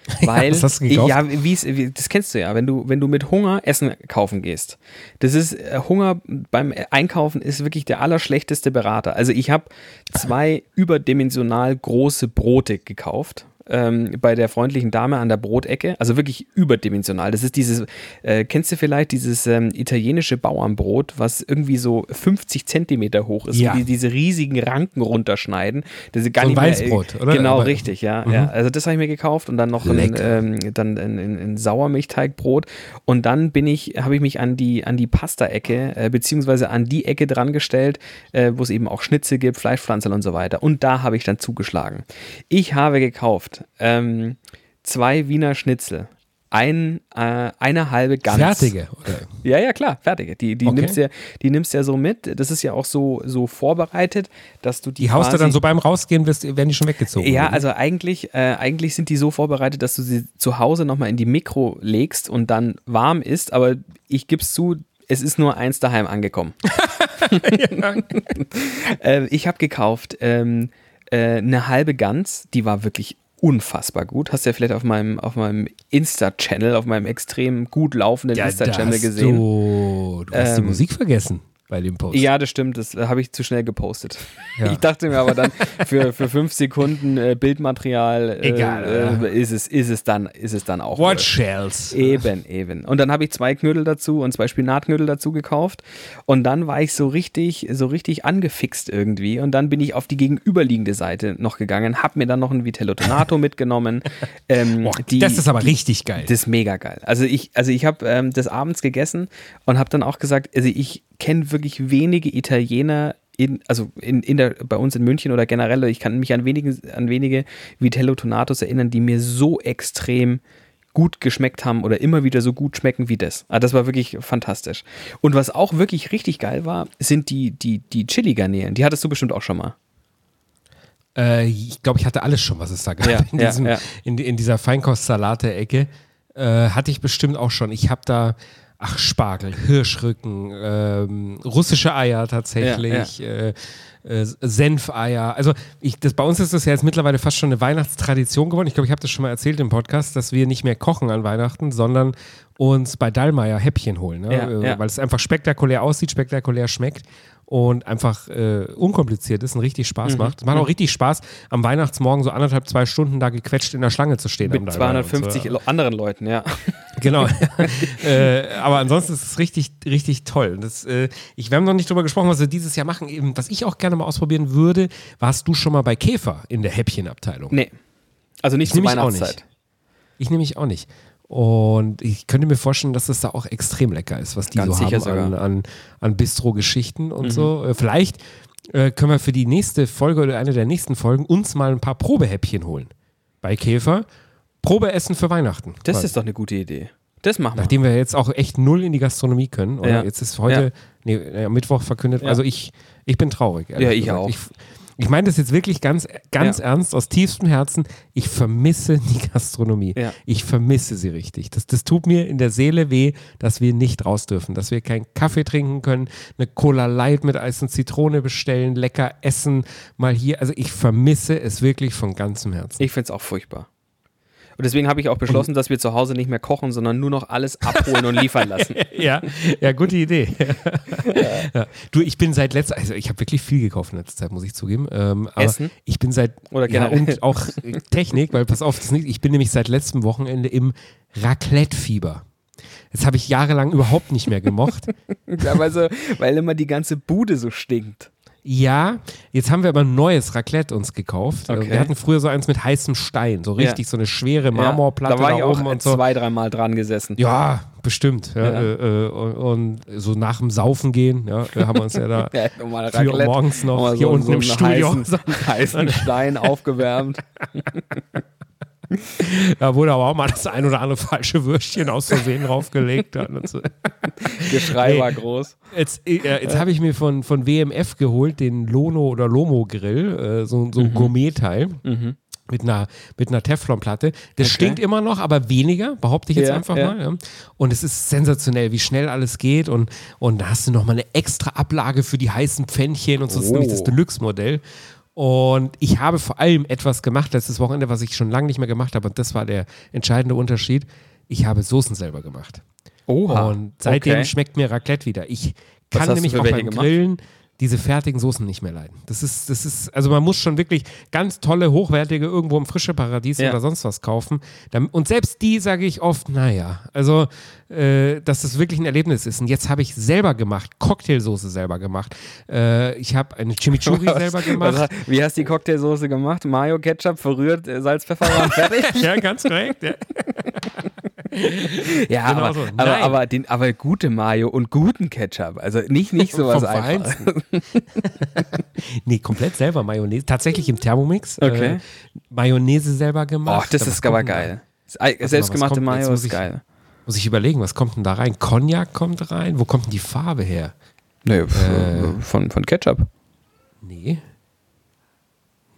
(laughs) Weil, was hast du gekauft? ja, wie, das kennst du ja, wenn du, wenn du mit Hunger Essen kaufen gehst. Das ist, äh, Hunger beim Einkaufen ist wirklich der allerschlechteste Berater. Also ich habe zwei überdimensional große Brote gekauft. Ähm, bei der freundlichen Dame an der Brotecke, also wirklich überdimensional. Das ist dieses, äh, kennst du vielleicht dieses ähm, italienische Bauernbrot, was irgendwie so 50 Zentimeter hoch ist, Ja. die diese riesigen Ranken runterschneiden. Das ist gar So ein nicht mehr, äh, Weißbrot, oder? Genau, Aber- richtig, ja, ja. Also das habe ich mir gekauft und dann noch ein, ähm, dann ein, ein, ein Sauermilchteigbrot und dann bin ich, habe ich mich an die, an die Pasta-Ecke, äh, beziehungsweise an die Ecke dran gestellt, äh, wo es eben auch Schnitzel gibt, Fleischpflanzen und so weiter. Und da habe ich dann zugeschlagen. Ich habe gekauft ähm, zwei Wiener Schnitzel. Ein, äh, eine halbe Gans. Fertige. Oder? Ja, ja, klar, fertige. Die, die, Okay. nimmst ja, die nimmst ja so mit. Das ist ja auch so, so vorbereitet, dass du die. Die haust du dann so beim Rausgehen, werden die schon weggezogen. ja, oder? also eigentlich, äh, eigentlich sind die so vorbereitet, dass du sie zu Hause nochmal in die Mikro legst und dann warm ist, aber ich gebe es zu, es ist nur eins daheim angekommen. (laughs) (laughs) äh, ich habe gekauft ähm, äh, eine halbe Gans, die war wirklich unfassbar gut. Hast du ja vielleicht auf meinem, auf meinem Insta-Channel, auf meinem extrem gut laufenden ja, Insta-Channel gesehen. Du, du hast die Ähm, Musik vergessen bei dem Post. Ja, das stimmt, das habe ich zu schnell gepostet. Ja. Ich dachte mir aber dann, für, für fünf Sekunden äh, Bildmaterial äh, Egal, äh, ist, es, ist, es dann, ist es dann auch. What äh, shells? Eben, eben. Und dann habe ich zwei Knödel dazu und zwei Spinatknödel dazu gekauft. Und dann war ich so richtig, so richtig angefixt irgendwie. Und dann bin ich auf die gegenüberliegende Seite noch gegangen, habe mir dann noch ein Vitello Tonato mitgenommen. (laughs) Ähm, Boah, die- das ist aber richtig geil. das ist mega geil. Also ich, also ich habe ähm, das abends gegessen und habe dann auch gesagt, also ich kenne wirklich wenige Italiener in, also in, in der, bei uns in München oder generell, ich kann mich an wenige, an wenige Vitello Tonatos erinnern, die mir so extrem gut geschmeckt haben oder immer wieder so gut schmecken wie das. Also das war wirklich fantastisch. Und was auch wirklich richtig geil war, sind die, die, die Chili-Garnelen. Die hattest du bestimmt auch schon mal. Äh, ich glaube, ich hatte alles schon, was es da gab. Ja, (laughs) in, ja, diesem, ja. In, in dieser Feinkostsalate-Ecke äh, hatte ich bestimmt auch schon. Ich habe da, ach, Spargel, Hirschrücken, ähm, russische Eier tatsächlich, Äh, äh, Senfeier. Also ich, das, bei uns ist das ja jetzt mittlerweile fast schon eine Weihnachtstradition geworden. Ich glaube, ich habe das schon mal erzählt im Podcast, dass wir nicht mehr kochen an Weihnachten, sondern uns bei Dallmayr Häppchen holen. Ne? Ja, äh, ja. Weil es einfach spektakulär aussieht, spektakulär schmeckt und einfach äh, unkompliziert ist und richtig Mhm. Spaß macht. Es macht auch richtig Spaß, am Weihnachtsmorgen so anderthalb, zwei Stunden da gequetscht in der Schlange zu stehen. Mit Dallmayr und 250 so. Anderen Leuten, ja. (laughs) Genau. (laughs) äh, aber ansonsten ist es richtig, richtig toll. Das, äh, ich, wir haben noch nicht drüber gesprochen, was wir dieses Jahr machen. Eben, was ich auch gerne mal ausprobieren würde, warst du schon mal bei Käfer in der Häppchenabteilung? Nee. Also nicht Ich zur Weihnachtszeit. Ich nehme mich auch nicht. Und ich könnte mir vorstellen, dass es da auch extrem lecker ist, was die Ganz so haben an, sogar. an, an Bistro-Geschichten und so. Äh, Vielleicht, äh, können wir für die nächste Folge oder eine der nächsten Folgen uns mal ein paar Probehäppchen holen. Bei Käfer. Probeessen für Weihnachten. Das quasi. ist doch eine gute Idee. Das machen wir. Nachdem wir jetzt auch echt null in die Gastronomie können. Oder Ja. jetzt ist heute, nee, äh, Mittwoch verkündet. Ja. Also ich, ich bin traurig. Ja, ich gesagt. auch. Ich, ich meine das jetzt wirklich ganz, ganz Ja. ernst, aus tiefstem Herzen. Ich vermisse die Gastronomie. Ja. Ich vermisse sie richtig. Das, das tut mir in der Seele weh, dass wir nicht raus dürfen, dass wir keinen Kaffee trinken können, eine Cola Light mit Eis und Zitrone bestellen, lecker essen, mal hier. Also ich vermisse es wirklich von ganzem Herzen. Ich finde es auch furchtbar. Und deswegen habe ich auch beschlossen, dass wir zu Hause nicht mehr kochen, sondern nur noch alles abholen und liefern lassen. (laughs) Ja, ja, gute Idee. (laughs) ja. Du, ich bin seit letzter, also ich habe wirklich viel gekauft in letzter Zeit, muss ich zugeben. Ähm, Essen? ich bin seit Oder ja, und auch äh, Technik, weil pass auf, das nicht, ich bin nämlich seit letztem Wochenende im Raclette-Fieber. Das habe ich jahrelang überhaupt nicht mehr gemocht. (laughs) ja, weil, so, weil immer die ganze Bude so stinkt. Ja, jetzt haben wir aber ein neues Raclette uns gekauft. Okay. Wir hatten früher so eins mit heißem Stein, so richtig, so eine schwere Marmorplatte ja, da war ich auch oben und so. zwei, dreimal dran gesessen. Ja, bestimmt. Ja, Ja. Äh, äh, und, und so nach dem Saufen gehen, ja, haben wir uns ja da (laughs) Ja, morgens noch Nochmal hier unten im einen Studio. Heißen, (laughs) so (laughs) heißen Stein aufgewärmt. (laughs) Da wurde aber auch mal das ein oder andere falsche Würstchen aus Versehen draufgelegt. Geschrei Nee. war groß. Jetzt, äh, jetzt habe ich mir von, von WMF geholt den Lono oder Lomo Grill, äh, so, so ein Gourmet-Teil. Mit einer, mit einer Teflonplatte. Das Okay. stinkt immer noch, aber weniger, behaupte ich jetzt Ja, einfach ja. mal. Ja. Und es ist sensationell, wie schnell alles geht. Und, und da hast du nochmal eine extra Ablage für die heißen Pfännchen und so. Das ist Oh. nämlich das Deluxe-Modell. Und ich habe vor allem etwas gemacht letztes Wochenende, was ich schon lange nicht mehr gemacht habe. Und das war der entscheidende Unterschied. Ich habe Soßen selber gemacht. Oha. Und seitdem okay. schmeckt mir Raclette wieder. Ich kann nämlich auch beim gemacht? Grillen diese fertigen Soßen nicht mehr leiden. Das ist, das ist, also man muss schon wirklich ganz tolle, hochwertige irgendwo im frische Paradies Ja. oder sonst was kaufen. Und selbst die sage ich oft, naja, also äh, dass das wirklich ein Erlebnis ist. Und jetzt habe ich selber gemacht, Cocktailsoße selber gemacht. Äh, ich habe eine Chimichurri (laughs) selber gemacht. Was, wie hast du die Cocktailsoße gemacht? Mayo, Ketchup, verrührt, äh, Salz, Pfeffer fertig? (laughs) ja, ganz korrekt. Ja. (laughs) ja, Genau aber, so. aber, aber, den, aber gute Mayo und guten Ketchup. Also nicht, nicht sowas einfach. (laughs) Nee, komplett selber Mayonnaise. Tatsächlich im Thermomix. Okay. Äh, Mayonnaise selber Oh, gemacht. das Aber ist aber geil. Was Selbstgemachte kommt- Mayo ist ich- geil. Da? Muss ich überlegen, was kommt denn da rein? Cognac kommt rein. Wo kommt denn die Farbe her? Nee, Äh. von, von Ketchup. Nee.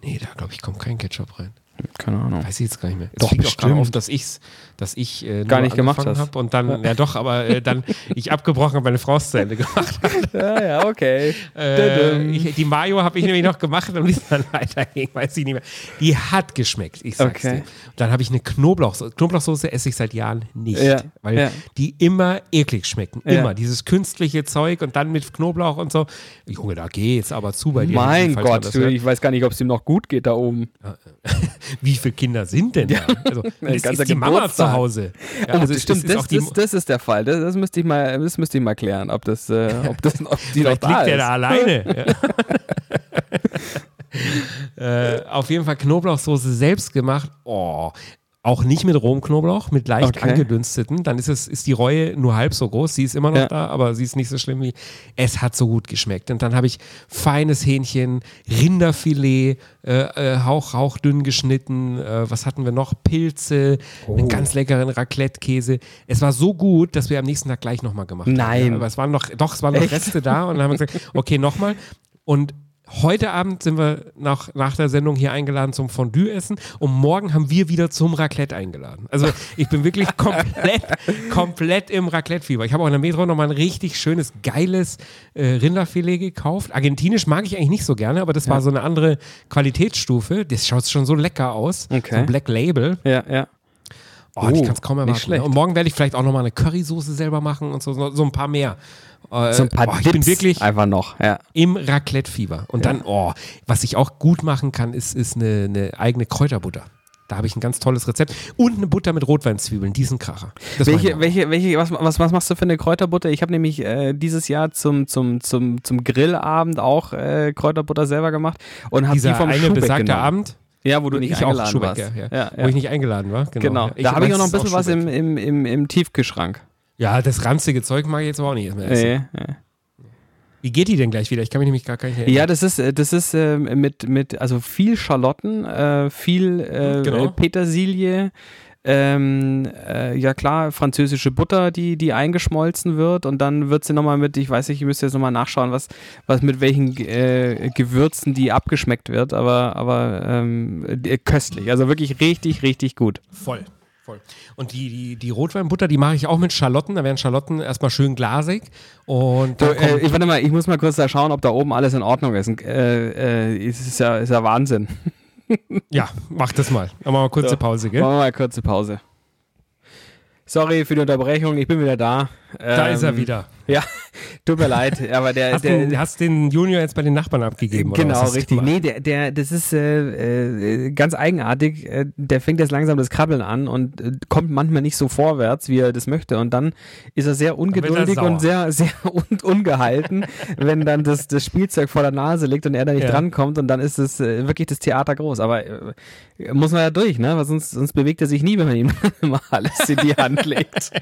Nee, da glaube ich, kommt kein Ketchup rein. Keine Ahnung. Weiß ich jetzt gar nicht mehr. Es Doch, fliegt auch bestimmt. auf, dass ich's, dass ich äh, Gar nicht gemacht angefangen hast. hab und dann, ja doch, aber äh, dann (laughs) ich abgebrochen habe, meine Frau zu Ende gemacht hat. (laughs) Ja, ja, okay. Äh, ich, die Mayo habe ich nämlich noch gemacht und ist dann weiterging, weiß ich nicht mehr. Die hat geschmeckt, ich sag's Okay. dir. Und dann habe ich eine Knoblauchsoße. Knoblauchsoße esse ich seit Jahren nicht, Ja, weil ja. die immer eklig schmecken. Ja. Immer. Dieses künstliche Zeug und dann mit Knoblauch und so. Junge, da geht's aber zu bei dir. Mein Gott, du, ich weiß gar nicht, ob es ihm noch gut geht da oben. (laughs) Wie viele Kinder sind denn da? Also, (laughs) Ein ist, ist die Mama zu Hause? Ja, oh, also das ist- stimmt, ist das, auch die- das, das ist der Fall. Das, das, müsste ich mal, das müsste ich mal klären, ob das, äh, ob das ob die noch da liegt ist. der da alleine. (laughs) Ja. (laughs) äh, auf jeden Fall Knoblauchsoße selbst gemacht. Oh, auch nicht mit rohem Knoblauch, mit leicht Okay. angedünsteten. Dann ist, es, ist die Reue nur halb so groß. Sie ist immer noch Ja. da, aber sie ist nicht so schlimm wie. Es hat so gut geschmeckt. Und dann habe ich feines Hähnchen, Rinderfilet, äh, äh, hauch, hauchdünn geschnitten. Äh, was hatten wir noch? Pilze, Oh. einen ganz leckeren Raclette-Käse. Es war so gut, dass wir am nächsten Tag gleich nochmal gemacht haben. Nein. Ja, aber es waren noch, doch, es waren noch Echt? Reste da und dann haben wir gesagt, okay, nochmal. Und heute Abend sind wir nach, nach der Sendung hier eingeladen zum Fondue-Essen und morgen haben wir wieder zum Raclette eingeladen. Also ich bin wirklich (laughs) komplett, komplett im Raclette-Fieber. Ich habe auch in der Metro nochmal ein richtig schönes, geiles äh, Rinderfilet gekauft. Argentinisch mag ich eigentlich nicht so gerne, aber das war so eine andere Qualitätsstufe. Das schaut schon so lecker aus. Okay. So ein Black Label. Ja, ja. Oh, ich Oh, kann es kaum erwarten. schlecht. Und morgen werde ich vielleicht auch nochmal eine Currysoße selber machen und so, so, ein paar mehr. Äh, So ein paar boah, ich bin wirklich einfach noch. Ja. im Raclette-Fieber. Und dann, oh, was ich auch gut machen kann, ist, ist eine, eine eigene Kräuterbutter. Da habe ich ein ganz tolles Rezept. Und eine Butter mit Rotweinzwiebeln, diesen Kracher. Das ich Welche, welche, welche, was, was, was machst du für eine Kräuterbutter? Ich habe nämlich äh, dieses Jahr zum, zum, zum, zum Grillabend auch äh, Kräuterbutter selber gemacht und habe die vom eine Schubeck besagte genommen. Abend, Ja, wo du nicht ich auch eingeladen Schubeck, warst. ja, ja. Wo ich nicht eingeladen war. Genau. Genau. Ich da habe ich auch noch ein bisschen was im, im, im, im Tiefkühlschrank. Ja, das ranzige Zeug mag ich jetzt aber auch nicht mehr essen. Nee, nee. Wie geht die denn gleich wieder? Ich kann mich nämlich gar nicht erinnern. Ja, das ist, das ist äh, mit, mit, also viel Schalotten, äh, viel äh, Genau. Petersilie, ähm, äh, ja klar, französische Butter, die, die eingeschmolzen wird und dann wird sie nochmal mit, ich weiß nicht, ich müsste jetzt nochmal nachschauen, was, was mit welchen äh, Gewürzen die abgeschmeckt wird, aber, aber ähm, äh, köstlich, also wirklich richtig, richtig gut. Voll. Voll. Und die, die, die Rotweinbutter, die mache ich auch mit Schalotten. Da werden Schalotten erstmal schön glasig. Und So, äh, ich, warte mal, ich muss mal kurz da schauen, ob da oben alles in Ordnung ist. Äh, äh, ist ja, ist ja Wahnsinn. Ja, mach das mal. Machen wir kurze So. Pause, gell? Machen wir mal eine kurze Pause. Sorry für die Unterbrechung, ich bin wieder da. Da Ähm, ist er wieder. Ja, tut mir leid, aber der, Hast, der, den, hast den Junior jetzt bei den Nachbarn abgegeben? oder Genau, hast du richtig. Nee, der, der, das ist äh, äh, ganz eigenartig. Äh, Der fängt jetzt langsam das Krabbeln an und äh, kommt manchmal nicht so vorwärts, wie er das möchte. Und dann ist er sehr ungeduldig sauer. und sehr, sehr (laughs) un ungehalten, wenn dann das, das Spielzeug vor der Nase liegt und er da nicht Ja. drankommt. Und dann ist es äh, wirklich das Theater groß. Aber äh, muss man ja durch, ne? Weil sonst, sonst bewegt er sich nie, wenn man ihm (laughs) immer alles in die Hand legt. (laughs)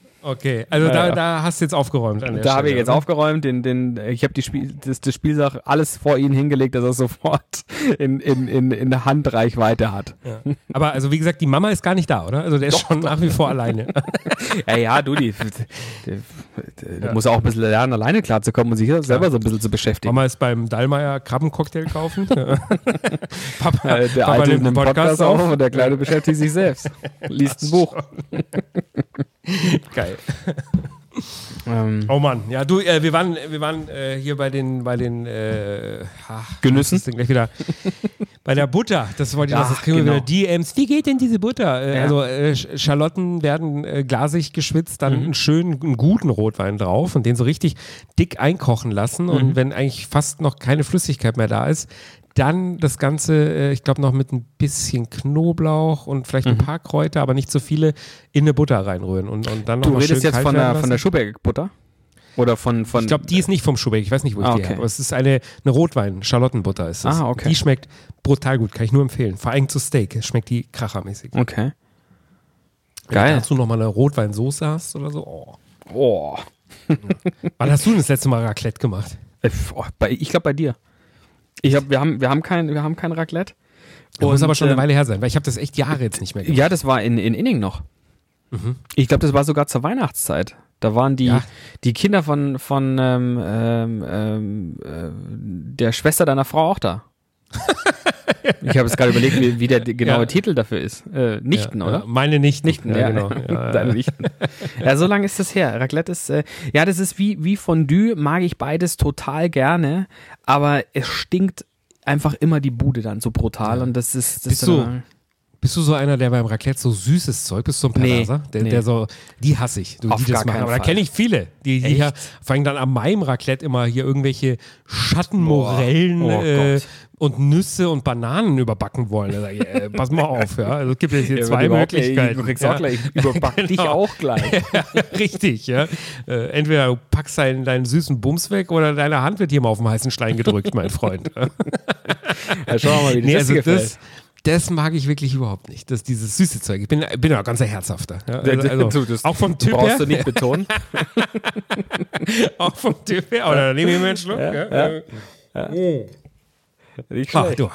Okay, also Ja, da, ja. da hast du jetzt aufgeräumt. An der Da habe ich jetzt oder? aufgeräumt, den, den, ich habe die Spiel, das, das Spielsach alles vor ihn hingelegt, dass er (laughs) sofort in, in, in, in Handreichweite hat. Ja. Aber also wie gesagt, die Mama ist gar nicht da, oder? Also der ist schon nach wie vor alleine. (laughs) Ja, ja, du, die, der, der, der muss auch ein bisschen lernen, alleine klarzukommen und sich selber so ein bisschen zu beschäftigen. Mama ist beim Dallmayr Krabbencocktail kaufen. (laughs) Papa, Äh, der Papa Alte nimmt einen einen Podcast auf. und der Kleine beschäftigt sich selbst. Liest ein Buch. (laughs) Geil. Ähm, Oh Mann, ja, du, äh, wir waren, wir waren äh, hier bei den, bei den äh, ach, Genüssen? denn gleich wieder (laughs) bei der Butter. Das wollte ich noch, das kriegen wir genau. wieder DMs. Wie geht denn diese Butter? Äh, Ja. Also äh, Sch- Schalotten werden äh, glasig geschwitzt, dann einen schönen, einen guten Rotwein drauf und den so richtig dick einkochen lassen. Und wenn eigentlich fast noch keine Flüssigkeit mehr da ist, dann das Ganze, äh, ich glaube, noch mit ein bisschen Knoblauch und vielleicht ein paar Kräuter, aber nicht so viele, in eine Butter reinrühren. Und, und dann noch du redest jetzt von der, von der Schubeck-Butter? Oder von, von Ich glaube, die ist nicht vom Schubeck. Ich weiß nicht, wo ich Ah, die okay. habe. Aber es ist eine, eine Rotwein, Charlottenbutter ist es. Ah, okay. Die schmeckt brutal gut, kann ich nur empfehlen. Vor allem zu Steak. Es schmeckt die krachermäßig. Okay. Wenn Geil. du dazu nochmal eine Rotweinsoße hast oder so. Oh. Oh. (laughs) Wann hast du denn das letzte Mal Raclette gemacht? Äh, oh, ich glaube bei dir. Ich hab, wir, haben, wir, haben kein, wir haben kein Raclette. Das muss Und, aber schon eine ähm, Weile her sein, weil ich habe das echt Jahre jetzt nicht mehr gemacht. Ja, das war in, in Inning noch. Ich glaube, das war sogar zur Weihnachtszeit. Da waren die, Ja. die Kinder von, von ähm, ähm, ähm, äh, der Schwester deiner Frau auch da. (laughs) (laughs) ich habe jetzt gerade überlegt, wie, wie der genaue Ja. Titel dafür ist. Äh, Nichten, ja, oder? Ja, meine Nichten. Nichten, ja, genau. (laughs) Ja, Deine. Nichten. ja, so lange ist das her. Raclette ist, äh, ja, das ist wie, wie Fondue, mag ich beides total gerne, aber es stinkt einfach immer die Bude dann so brutal und das ist, das Bist ist du- Bist du so einer, der beim Raclette so süßes Zeug bist, so ein Nee, Perverser? der, nee. der so, die hasse ich, du, Auf die das machen. keinen Aber da kenne ich viele, die, die vor allem dann an meinem Raclette immer hier irgendwelche Schattenmorellen. Oh äh, und Nüsse und Bananen überbacken wollen. Da ich, äh, pass mal auf, ja. Also es gibt jetzt hier (laughs) Ja, zwei. Möglichkeiten. Du kriegst ja. auch gleich, ich überback (laughs) dich Genau. auch gleich. (laughs) Ja, richtig, ja. Äh, entweder du packst deinen, deinen süßen Bums weg oder deine Hand wird hier mal auf den heißen Stein gedrückt, mein Freund. Ja, schauen wir mal, wie dir Nee, das also gefällt. Das, mag ich wirklich überhaupt nicht. Das, dieses süße Zeug. Ich bin, bin ja ganz ein herzhafter. Ja? Also, also, auch vom Typ brauchst her. du nicht betonen. (laughs) Auch vom Typ her. Oder nehme ich mir einen Schluck. Ja, ja. Nicht Ach, schlecht. du.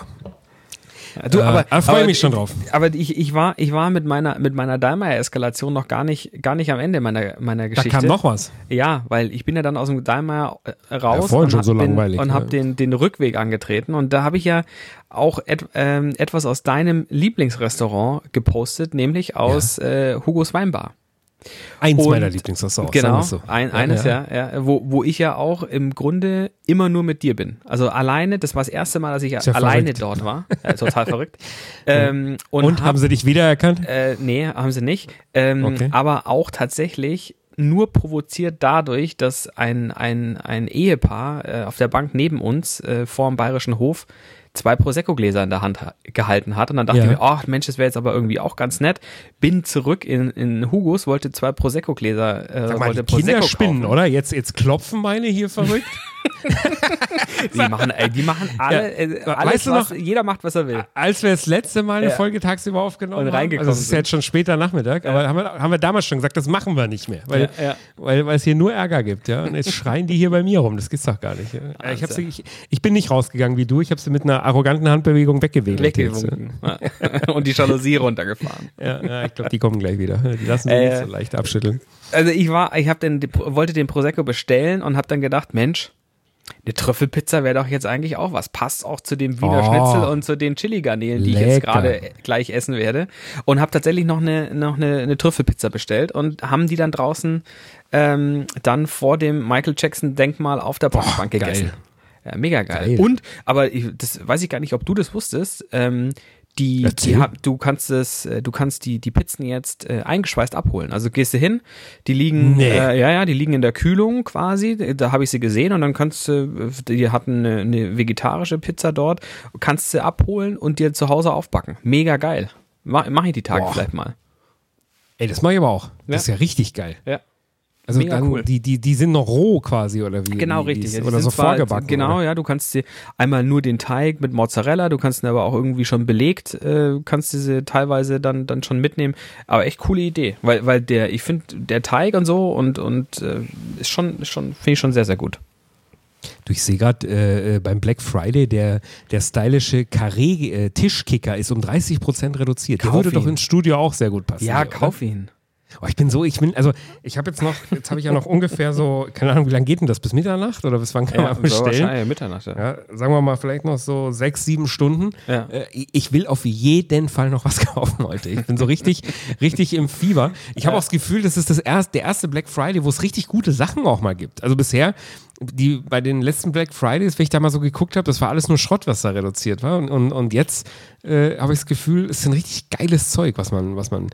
Du, Äh, aber, da freue ich mich schon drauf. Aber ich, ich war, ich war mit meiner, mit meiner Dahlmeier-Eskalation noch gar nicht, gar nicht am Ende meiner, meiner Da Geschichte. kam noch was. Ja, weil ich bin ja dann aus dem Dahlmeier äh, raus vorhin und, schon hab- so langweilig, und ja. habe den, den Rückweg angetreten. Und da habe ich ja auch et, ähm, etwas aus deinem Lieblingsrestaurant gepostet, nämlich aus äh, Hugos Weinbar. Eins Und- meiner Lieblingsrestaurants. Genau, so. ein, eines, ja, ja, wo, wo ich ja auch im Grunde immer nur mit dir bin. Also alleine, das war das erste Mal, dass ich ja alleine verrückt. dort war. Ja, total verrückt. (laughs) Ähm, und Und, hab- haben sie dich wiedererkannt? äh, nee, haben sie nicht. Ähm, Okay. Aber auch tatsächlich nur provoziert dadurch, dass ein, ein, ein Ehepaar äh, auf der Bank neben uns äh, vor dem Bayerischen Hof zwei Prosecco-Gläser in der Hand ha gehalten hat. Und dann dachte Ja. ich mir, ach Mensch, das wäre jetzt aber irgendwie auch ganz nett. Bin zurück in, in Hugos, wollte zwei Prosecco-Gläser, äh, Sag mal, wollte die Kinder Prosecco spinnen, kaufen. oder? Jetzt, jetzt klopfen meine hier verrückt. (laughs) (laughs) die machen, ey, die machen alle, Ja. äh, Weißt alles, du was, noch- jeder macht, was er will. Als wir das letzte Mal eine Ja. Folge tagsüber aufgenommen Und haben, reingekommen also es ist jetzt schon später Nachmittag, aber haben wir, haben wir damals schon gesagt, das machen wir nicht mehr, weil, Ja, ja. weil, weil es hier nur Ärger gibt, ja. Und jetzt (laughs) schreien die hier bei mir rum, das gibt's doch gar nicht. Ja. Ich, ich, ich bin nicht rausgegangen wie du, ich habe sie mit einer arroganten Handbewegung weggewedelt. Weggewunken. Ja. Und die Jalousie runtergefahren. Ja, ja, ich glaube, die kommen gleich wieder. Die lassen sich Äh, nicht so leicht abschütteln. Also ich war, ich habe den, wollte den Prosecco bestellen und habe dann gedacht, Mensch, eine Trüffelpizza wäre doch jetzt eigentlich auch was. Passt auch zu dem Wiener Oh. Schnitzel und zu den Chili-Garnelen, die ich jetzt Lecker. gerade gleich essen werde. Und habe tatsächlich noch eine, noch eine, eine Trüffelpizza bestellt und haben die dann draußen ähm, dann vor dem Michael Jackson-Denkmal auf der Parkbank geil. Ja, mega geil. Geil. Und, aber ich, das weiß ich gar nicht, ob du das wusstest, ähm, die, die hab, du kannst es, äh, du kannst die, die Pizzen jetzt äh, eingeschweißt abholen. Also gehst du hin, die liegen, Nee. äh, ja, ja, die liegen in der Kühlung quasi. Da habe ich sie gesehen und dann kannst du, die hatten eine, eine vegetarische Pizza dort, kannst sie abholen und dir zu Hause aufbacken. Mega geil. Mach, mach ich die Tage Boah. vielleicht mal. Ey, das mache ich aber auch. Ja. Das ist ja richtig geil. Ja. Also Mega dann, cool. die, die, die sind noch roh quasi, oder wie? Genau, richtig. Ja, oder so zwar- vorgebacken. Genau, Oder? ja, du kannst dir einmal nur den Teig mit Mozzarella, du kannst ihn aber auch irgendwie schon belegt, äh, kannst diese teilweise dann, dann schon mitnehmen. Aber echt coole Idee, weil, weil der, ich finde, der Teig und so und, und äh, ist schon, ist schon finde ich schon sehr, sehr gut. Du, ich sehe gerade äh, äh, beim Black Friday, der, der stylische Carré-Tischkicker ist um 30% reduziert. Der Kauf würde doch ihn. ins Studio auch sehr gut passen. Ja, oder? kauf ihn. Oh, ich bin so, ich bin, also ich habe jetzt noch, jetzt habe ich ja noch ungefähr so, keine Ahnung, wie lange geht denn das? Bis Mitternacht oder bis wann kann man bestellen? wahrscheinlich Mitternacht. Ja. Ja, sagen wir mal vielleicht noch so sechs, sieben Stunden. Ja. Äh, ich- ich will auf jeden Fall noch was (laughs) kaufen heute. Ich bin so richtig, richtig im Fieber. Ich habe auch das Gefühl, das ist das erste, der erste Black Friday, wo es richtig gute Sachen auch mal gibt. Also bisher, die bei den letzten Black Fridays, wenn ich da mal so geguckt habe, das war alles nur Schrott, was da reduziert war. Und, und, und jetzt äh, habe ich das Gefühl, es ist ein richtig geiles Zeug, was man, was man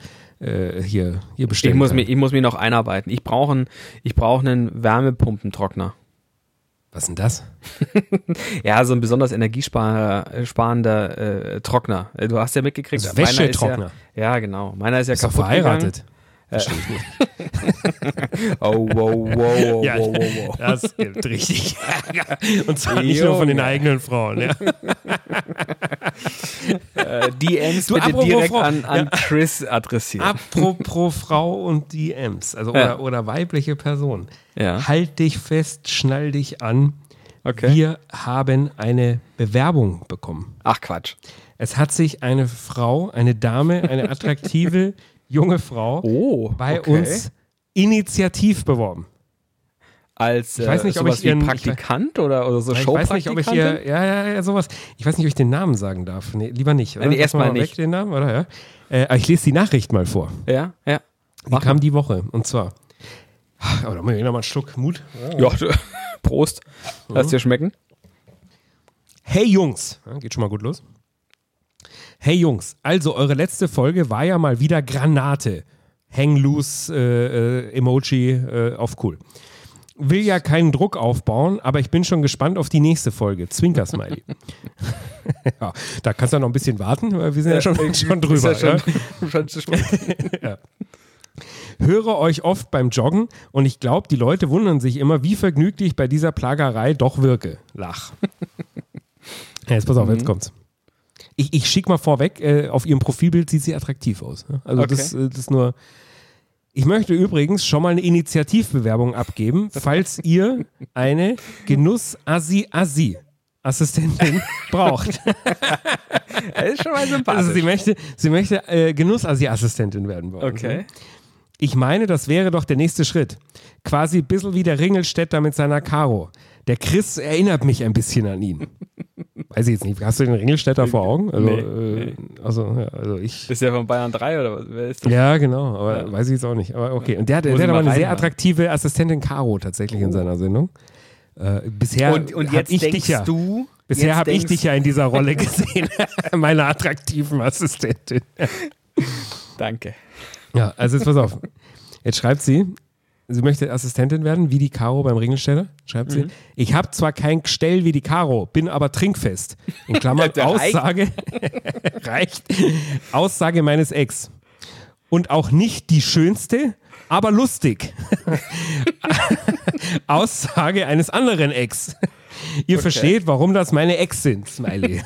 äh, hier, hier Ich bestellen muss, kann. mich, ich muss mich noch einarbeiten. Ich brauche einen, ich brauche einen Wärmepumpentrockner. was ist denn das? (laughs) Ja, so ein besonders energiesparender äh, Trockner. Du hast ja mitgekriegt. Also Wäschetrockner. Ja, ja, genau. Meiner ist ja Ist doch kaputt verheiratet. Gegangen. (laughs) Oh, wow, wow, wow, Ja, wow, wow, wow. das gibt richtig Ärger. Und zwar nicht nur von den Junge. eigenen Frauen. Ja. Äh, DMs Du, bitte direkt Frau. an, an Chris adressieren. Apropos Frau und DMs, also Ja. oder, oder weibliche Person. Ja. Halt dich fest, schnall dich an. Okay. Wir haben eine Bewerbung bekommen. Ach Quatsch. Es hat sich eine Frau, eine Dame, eine attraktive (laughs) junge Frau Oh, bei okay. uns initiativ beworben. Als Ich weiß nicht, äh, ob sowas ich ihren- Praktikant oder, oder so Ich weiß nicht, ob ich hier, ja, ja, ja, sowas. Ich weiß nicht, ob ich den Namen sagen darf. Nee, lieber nicht. Oder? Nee, erstmal mal nicht. Weg, den Namen, oder? Ja. Äh, aber ich lese die Nachricht mal vor. Ja, ja. Die kam die Woche. Und zwar. Oh, da muss ich noch mal einen Schluck Mut. Ja, (laughs) Prost. Lass dir schmecken. Hey Jungs, ja, geht schon mal gut los. Hey Jungs, also eure letzte Folge war ja mal wieder Granate. Hang loose äh, äh, Emoji äh, auf cool. Will ja keinen Druck aufbauen, aber ich bin schon gespannt auf die nächste Folge. Zwinker Smiley. (laughs) ja, da kannst du noch ein bisschen warten, weil wir sind ja, schon, schon drüber. Ja ja. (laughs) schon, schon. (laughs) Höre euch oft beim Joggen und ich glaube, die Leute wundern sich immer, wie vergnüglich ich bei dieser Plagerei doch wirke. Lach. ja, jetzt pass auf, Mhm. jetzt kommt's. Ich, ich schicke mal vorweg, äh, auf ihrem Profilbild sieht sie attraktiv aus. ne? Also Okay. das, äh, das ist nur. Ich möchte übrigens schon mal eine Initiativbewerbung abgeben, falls ihr eine Genuss-Assi-Assi Assistentin (laughs) braucht. Das ist schon mal sympathisch. Also sie möchte, sie möchte äh, Genuss-Assi-Assistentin werden. bei uns, ne? okay. Ich meine, das wäre doch der nächste Schritt. Quasi ein bisschen wie der Ringelstädter mit seiner Caro. Der Chris erinnert mich ein bisschen an ihn. Weiß ich jetzt nicht. Hast du den Ringelstädter vor Augen? Also, Nee, äh, also, ja, also ich. Ist der von Bayern 3 oder was? Wer ist das? Ja, genau, aber weiß ich jetzt auch nicht. Aber okay. Und der, hat- der, hat aber eine sehr attraktive Assistentin Caro tatsächlich in seiner Sendung. Äh, bisher Und, und jetzt ich denkst dich ja, du. bisher habe ich dich ja in dieser Rolle (laughs) gesehen, (laughs) meiner attraktiven Assistentin. Danke. Ja, also jetzt pass auf. Jetzt schreibt sie, sie möchte Assistentin werden, wie die Caro beim Ringelsteller. Schreibt Mhm. sie, ich habe zwar kein Gestell wie die Caro, bin aber trinkfest. In Klammern. (laughs) Aussage, (laughs) reicht, Aussage meines Ex. und auch nicht die schönste, aber lustig. (laughs) Aussage eines anderen Ex. Ihr okay. versteht, warum das meine Ex sind, Smiley.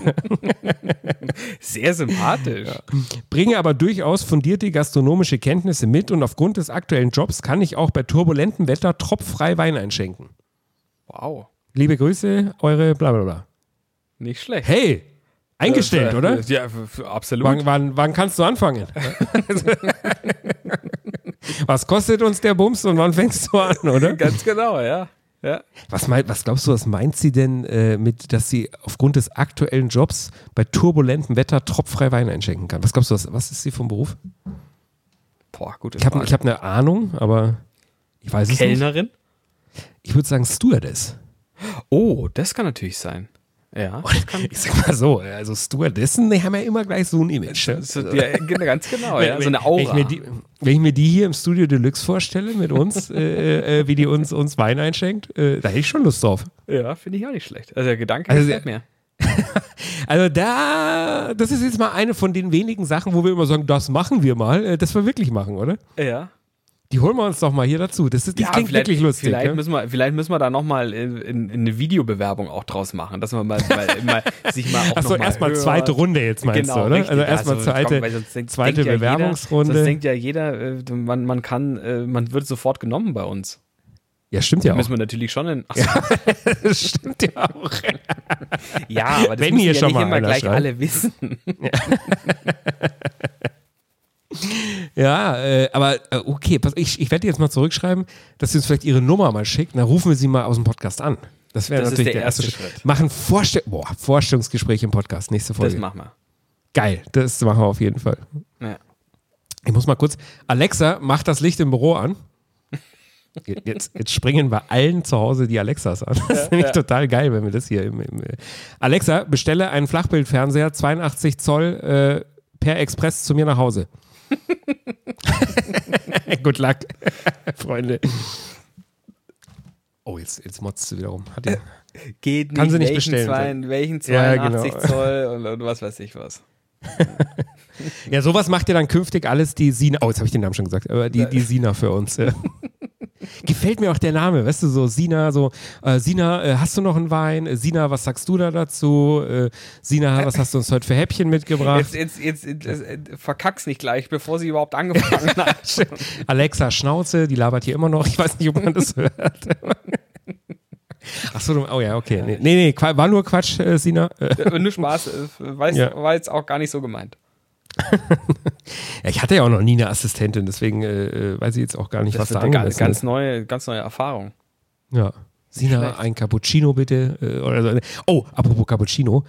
(laughs) Sehr sympathisch. Ja. Bringe aber durchaus fundierte gastronomische Kenntnisse mit und aufgrund des aktuellen Jobs kann ich auch bei turbulentem Wetter tropffrei Wein einschenken. Wow. Liebe Grüße, eure Blablabla. Nicht schlecht. Hey, eingestellt, äh, oder? Ja, absolut. Wann, wann, wann kannst du anfangen? (laughs) was kostet uns der Bums und wann fängst du an, oder? Ganz genau, ja. Ja. Was, meint, was glaubst du, was meint sie denn äh, mit, dass sie aufgrund des aktuellen Jobs bei turbulentem Wetter tropffrei Wein einschenken kann? Was glaubst du, was, was ist sie vom Beruf? Boah, gut. Ich habe hab eine Ahnung, aber ich weiß es Kellnerin? nicht. Kellnerin? Ich würde sagen Stewardess. Oh, das kann natürlich sein. Ja. ich sag mal so, also Stewardessen, die haben ja immer gleich so ein Image. Ne? Ja, ganz genau, ja, so eine Aura. Wenn ich, die, wenn ich, mir die, hier im Studio Deluxe vorstelle mit uns, äh, äh, äh, wie die uns, uns Wein einschenkt, äh, da hätte ich schon Lust drauf. Ja, finde ich auch nicht schlecht. Also der Gedanke also, gefällt mir. (laughs) also da, das ist jetzt mal eine von den wenigen Sachen, wo wir immer sagen, das machen wir mal, äh, das wir wirklich machen, oder? Ja. Die holen wir uns doch mal hier dazu. Das, ist, das ja, klingt wirklich lustig. Vielleicht, ja? müssen wir, vielleicht müssen wir da nochmal in, eine Videobewerbung auch draus machen, dass man mal, mal, (laughs) mal sich mal auch Achso, erstmal zweite Runde jetzt meinst genau, du, oder? Richtig. Also erstmal also, zweite, komm, zweite Bewerbungsrunde. Ja jeder, sonst denkt ja jeder, äh, man, man kann, äh, man wird sofort genommen bei uns. Ja, stimmt ja auch. Müssen wir natürlich schon in. Achso. Ja, das (laughs) stimmt ja auch. ja, aber das Wenn müssen ja schon nicht mal immer gleich schreibt. alle wissen. Ja. Ja, äh, aber äh, okay, pass, ich, ich werde jetzt mal zurückschreiben, dass sie uns vielleicht ihre Nummer mal schickt, dann rufen wir sie mal aus dem Podcast an. Das wäre natürlich der, der, erste Schritt. Schritt. Machen Vorstell Boah, Vorstellungsgespräch im Podcast, nächste Folge. Das machen wir. Geil, das machen wir auf jeden Fall. Ja. Ich muss mal kurz, Alexa, mach das Licht im Büro an. Jetzt, jetzt springen wir allen zu Hause die Alexas an. Das ist nämlich ja. total geil, wenn wir das hier im, im Alexa, bestelle einen Flachbildfernseher 82 Zoll äh, per Express zu mir nach Hause. (laughs) Good luck, (laughs) Freunde. Oh, jetzt, jetzt motzt sie wieder rum. Hat die, Geht nicht. Kann sie nicht welchen bestellen. Zwei, welchen 82 ja, genau. Zoll und, und was weiß ich was. (laughs) ja, sowas macht ja dann künftig alles die Sina. Oh, jetzt habe ich den Namen schon gesagt, aber die, die Sina für uns. Ja. Gefällt mir auch der Name, weißt du, so Sina, so, äh, Sina, äh, hast du noch einen Wein? Äh, Sina, was sagst du da dazu? Äh, Sina, was hast du uns heute für Häppchen mitgebracht? Jetzt, jetzt, jetzt, jetzt äh, verkack's nicht gleich, bevor sie überhaupt angefangen (laughs) hat. Alexa Schnauze, die labert hier immer noch. Ich weiß nicht, ob man das hört. Achso, oh ja, okay. Nee, nee, nee war nur Quatsch, äh, Sina. Nur Spaß, weiß, ja. war jetzt auch gar nicht so gemeint. (laughs) ja, ich hatte ja auch noch nie eine Assistentin, deswegen äh, äh weiß ich jetzt auch gar nicht, das was da angemessen ganz ist. Neue, ganz neue Erfahrung. Ja. Sina, Schlecht. ein Cappuccino bitte. Äh, oder so. Oh, apropos Cappuccino.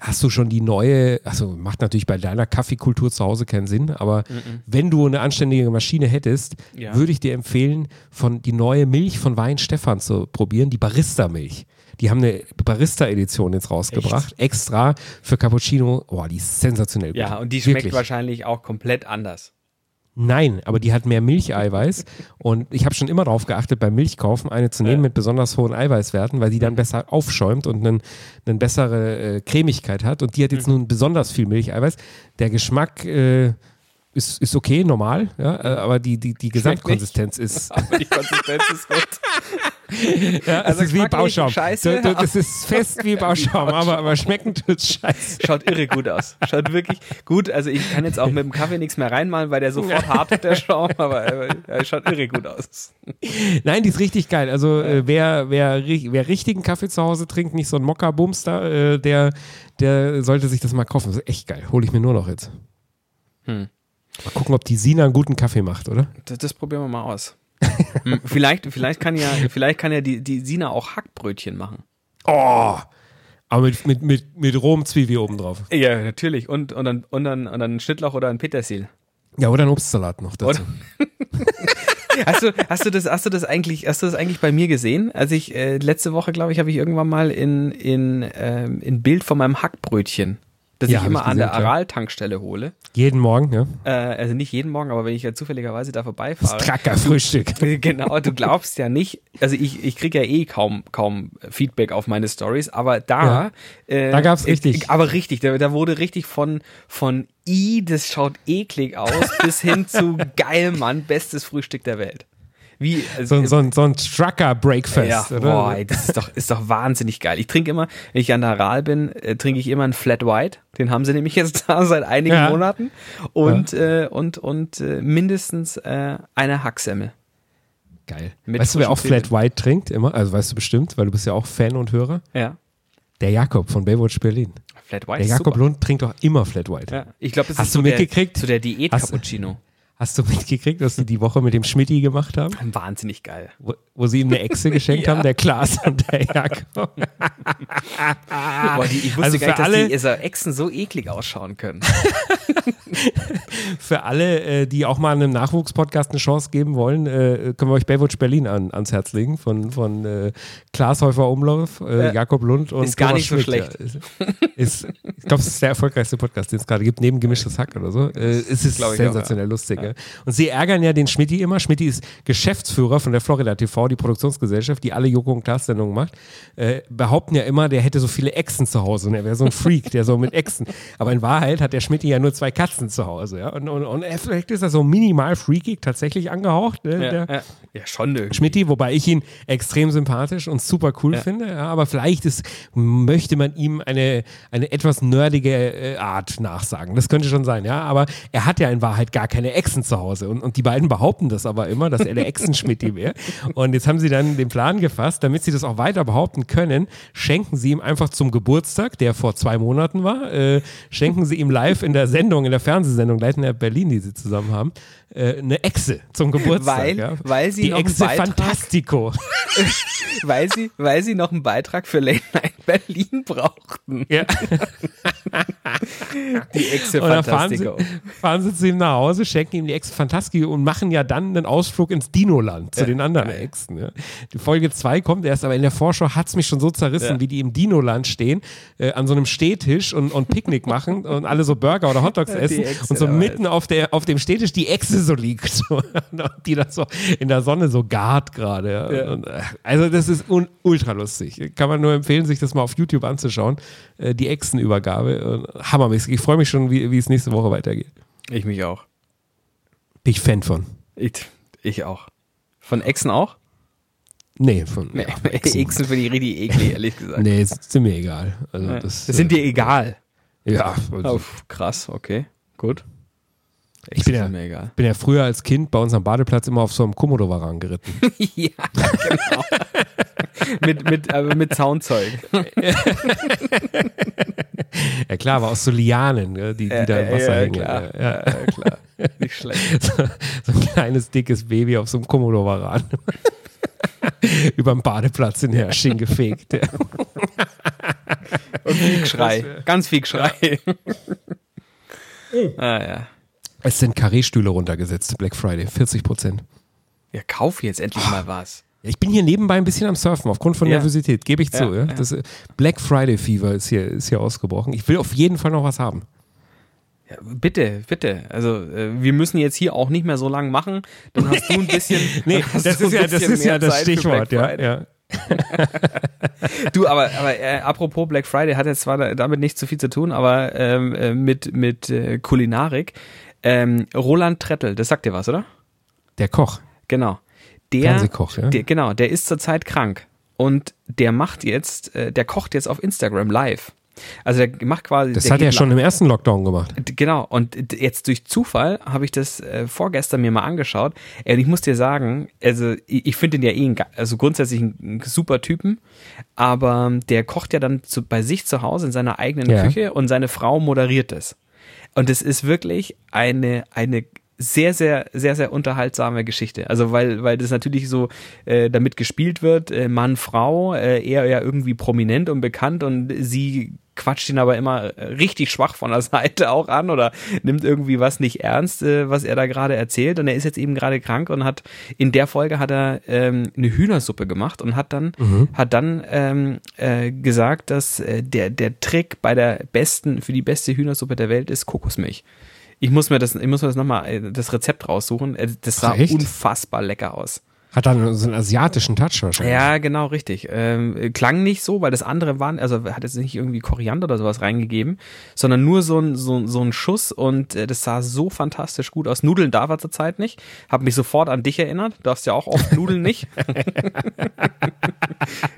Hast du schon die neue, also macht natürlich bei deiner Kaffeekultur zu Hause keinen Sinn, aber mm -mm. wenn du eine anständige Maschine hättest, ja. würde ich dir empfehlen, von die neue Milch von Wein Stefan zu probieren, die Barista-Milch. Die haben eine Barista-Edition jetzt rausgebracht, Echt? extra für Cappuccino. Boah, die ist sensationell gut. Ja, und die schmeckt Wirklich. wahrscheinlich auch komplett anders. Nein, aber die hat mehr Milcheiweiß (laughs) und ich habe schon immer darauf geachtet, beim Milchkaufen eine zu nehmen ja. mit besonders hohen Eiweißwerten, weil die dann besser aufschäumt und eine einen bessere äh, Cremigkeit hat und die hat jetzt mhm. nun besonders viel Milcheiweiß. Der Geschmack äh, ist, ist okay, normal, ja, äh, aber die, die, die Gesamtkonsistenz (laughs) ist. aber die Konsistenz ist gut. (laughs) ja, also es ist wie Bauschaum. Scheiße, du, du, das ist fest wie (laughs) Bauschaum, aber, aber schmecken tut's scheiße. Schaut irre gut aus. Schaut wirklich gut. Also ich kann jetzt auch mit dem Kaffee nichts mehr reinmalen, weil der sofort hart wird, der Schaum, aber er schaut irre gut aus. Nein, die ist richtig geil. Also äh, wer, wer, wer richtigen Kaffee zu Hause trinkt, nicht so ein Mokka-Bumster, äh, der, der sollte sich das mal kaufen. Das ist echt geil. Hole ich mir nur noch jetzt. Hm. Mal gucken, ob die Sina einen guten Kaffee macht, oder? Das, das probieren wir mal aus. (laughs) Hm, vielleicht, vielleicht kann ja, vielleicht kann ja die, die Sina auch Hackbrötchen machen. Oh! Aber mit, mit, mit, mit rohem Zwiebel oben drauf. Ja, natürlich. Und, und, dann, und, dann, und dann ein Schnittlauch oder ein Petersil. Ja, oder ein Obstsalat noch dazu. (laughs) hast, du, hast, du das, hast, du das eigentlich, hast du das eigentlich bei mir gesehen? Also ich, äh, letzte Woche, glaube ich, habe ich irgendwann mal in, in, ähm, in Bild von meinem Hackbrötchen das Ja, ich immer ich an gesehen, der klar. Aral-Tankstelle hole. Jeden Morgen, ja. Äh, also nicht jeden Morgen, aber wenn ich ja zufälligerweise da Das vorbeifahre. Tracker-Frühstück. (laughs) Genau, du glaubst ja nicht, also ich, ich kriege ja eh kaum, kaum Feedback auf meine Stories, aber da, äh, Da gab's äh, richtig. aber richtig, da, da wurde richtig von, von I, das schaut eklig aus, bis hin zu (laughs) geil, Mann, bestes Frühstück der Welt. Wie, also, So, so, ein- so ein Trucker-Breakfast, ja, oder? boah, ey, das ist doch, ist doch wahnsinnig geil. Ich trinke immer, wenn ich an der Aral bin, äh, trinke ich immer einen Flat White. Den haben sie nämlich jetzt (laughs) da seit einigen Ja. Monaten. Und, äh, und, und äh, mindestens äh, eine Hacksemmel. Geil. Mit weißt du, wer auch Flat White trinkt immer? Also weißt du bestimmt, weil du bist ja auch Fan und Hörer. Ja. Der Jakob von Baywatch Berlin. Flat White Der Jakob super. Lund trinkt doch immer Flat White. Ja, ich glaube, das Hast ist du so mitgekriegt? Der, so der Hast- Diät-Cappuccino. Hast du mitgekriegt, was sie die Woche mit dem Schmidti gemacht haben? Wahnsinnig geil. Wo, wo sie ihm eine Echse geschenkt (laughs) Ja. haben, der Klaas (laughs) und der Jakob. Boah, die, ich wusste Also gar nicht, dass alle- die so Echsen so eklig ausschauen können. (laughs) Für alle, äh, die auch mal einem Nachwuchspodcast eine Chance geben wollen, äh, können wir euch Baywatch Berlin an, ans Herz legen. Von, von äh, Klaas Häufer Umlauf, äh, Ja. Jakob Lund und Ist gar Thomas nicht so Schmidt. schlecht. Ja, ist, ich glaube, es ist der erfolgreichste Podcast, den es gerade gibt, neben Gemischtes Hack oder so. Äh, es ist sensationell lustig. Ja. Und sie ärgern ja den Schmidti immer. Schmidti ist Geschäftsführer von der Florida TV, die Produktionsgesellschaft, die alle Joko und Klaas Sendungen macht. Äh, behaupten ja immer, der hätte so viele Echsen zu Hause und er wäre so ein Freak, der so mit Echsen. Aber in Wahrheit hat der Schmidti ja nur zwei Katzen zu Hause. Ja? Und, und, und vielleicht ist er so minimal freakig tatsächlich angehaucht. Ne? Ja, der, ja. ja schon irgendwie. Schmidti, wobei ich ihn extrem sympathisch und super cool Ja. finde. Ja, aber vielleicht ist, möchte man ihm eine, eine etwas nerdige äh, Art nachsagen. Das könnte schon sein, ja. Aber er hat ja in Wahrheit gar keine Echsen zu Hause. Und, und die beiden behaupten das aber immer, dass er der Echsen-Schmidti wäre. Und jetzt haben sie dann den Plan gefasst, damit sie das auch weiter behaupten können, schenken sie ihm einfach zum Geburtstag, der vor zwei Monaten war, äh, schenken sie ihm live in der Sendung, in der Fernsehsendung, Leiten der Berlin, die sie zusammen haben, äh, eine Echse zum Geburtstag. Weil- ja. weil sie die noch einen Echse Beitrag- Fantastico. (laughs) Weil sie, weil sie noch einen Beitrag für Late Night Berlin brauchten. Ja. Die Echse Und dann fahren sie, Fantastico. fahren sie zu ihm nach Hause, schenken ihm die Echse Fantastico und machen ja dann einen Ausflug ins Dinoland zu Ja, den anderen. Echsen. Ja. Die Folge 2 kommt erst, aber in der Vorschau hat es mich schon so zerrissen, wie die im Dinoland stehen, äh, an so einem Stehtisch und, und Picknick machen und alle so Burger oder Hotdogs (laughs) essen und so mitten auf, der, auf dem Stehtisch die Echse so liegt, so, (laughs) die da so in der Sonne so gart gerade. Ja. Ja. Und, äh, Also das ist ultra lustig. Kann man nur empfehlen, sich das mal auf YouTube anzuschauen. Äh, die Echsenübergabe. Äh, hammermäßig. Ich freue mich schon, wie, wie es nächste Woche weitergeht. Ich mich auch. Bin ich Fan von. Ich, ich auch. Von Echsen auch? Nee, von Nee, ja, (laughs) Echsen. Echsen finde ich richtig eklig, ehrlich gesagt. Nee, ist, sind mir egal. Also das, das sind dir egal. Ja, also, Oh, krass, okay. Gut. Ich bin ja- bin ja früher als Kind bei uns am Badeplatz immer auf so einem Komodo-Waran geritten. (laughs) ja, genau. (laughs) mit, mit, aber mit Soundzeug. ja klar, aber aus so Lianen, ne, die, die da im Wasser hängen. klar. Ja, ja. Ja, klar. Nicht schlecht. (laughs) So, so ein kleines, dickes Baby auf so einem Komodo-Waran. Über dem Badeplatz in Hersching gefegt. Ja. Und viel Geschrei. Ganz viel Geschrei. ah ja. Es sind Karree-Stühle runtergesetzt, Black Friday, 40 Prozent. Ja, kauf jetzt endlich mal was. Ich bin hier nebenbei ein bisschen am Surfen, aufgrund von Ja. Nervosität, gebe ich zu. Ja. Das äh, Black Friday Fever ist hier, ist hier ausgebrochen. Ich will auf jeden Fall noch was haben. Ja, bitte, bitte. Also äh, wir müssen jetzt hier auch nicht mehr so lang machen. Dann hast du ein bisschen. (laughs) Nee, das ist ja das, ist ja das Zeit Stichwort. Ja, ja. (laughs) Du, aber, aber äh, apropos Black Friday hat jetzt zwar da- damit nicht so viel zu tun, aber ähm, äh, mit, mit äh, Kulinarik. Ähm, Roland Trettel, das sagt dir was, oder? Der Koch, Genau. Der, Fernsehkoch, ja. der, genau, der ist zurzeit krank und der macht jetzt, äh, der kocht jetzt auf Instagram live. Also der macht quasi. Das hat er schon im ersten Lockdown gemacht. Genau, und jetzt durch Zufall habe ich das äh, vorgestern mir mal angeschaut. Und ich muss dir sagen, also ich, ich finde den ja eh, ein, also grundsätzlich ein super Typen, aber der kocht ja dann zu, bei sich zu Hause in seiner eigenen Ja. Küche und seine Frau moderiert es. Und es ist wirklich eine, eine sehr, sehr, sehr, sehr unterhaltsame Geschichte. Also weil, weil das natürlich so äh, damit gespielt wird, äh, Mann, Frau, äh, er ja irgendwie prominent und bekannt und sie quatscht ihn aber immer richtig schwach von der (laughs) Seite auch an oder nimmt irgendwie was nicht ernst, äh, was er da gerade erzählt. Und er ist jetzt eben gerade krank und hat in der Folge hat er ähm, eine Hühnersuppe gemacht und hat dann mhm. hat dann ähm, äh, gesagt, dass äh, der der Trick bei der besten für die beste Hühnersuppe der Welt ist Kokosmilch. Ich muss mir das, ich muss mir das nochmal, äh, das Rezept raussuchen. Äh, das sah Ach, unfassbar lecker aus. Hat dann so einen asiatischen Touch wahrscheinlich. Ja, genau, richtig. Ähm, klang nicht so, weil das andere waren, also hat jetzt nicht irgendwie Koriander oder sowas reingegeben, sondern nur so ein, so, so ein Schuss und äh, das sah so fantastisch gut aus. Nudeln darf er zurzeit nicht. Hab mich sofort an dich erinnert. Du darfst ja auch oft Nudeln nicht. (laughs)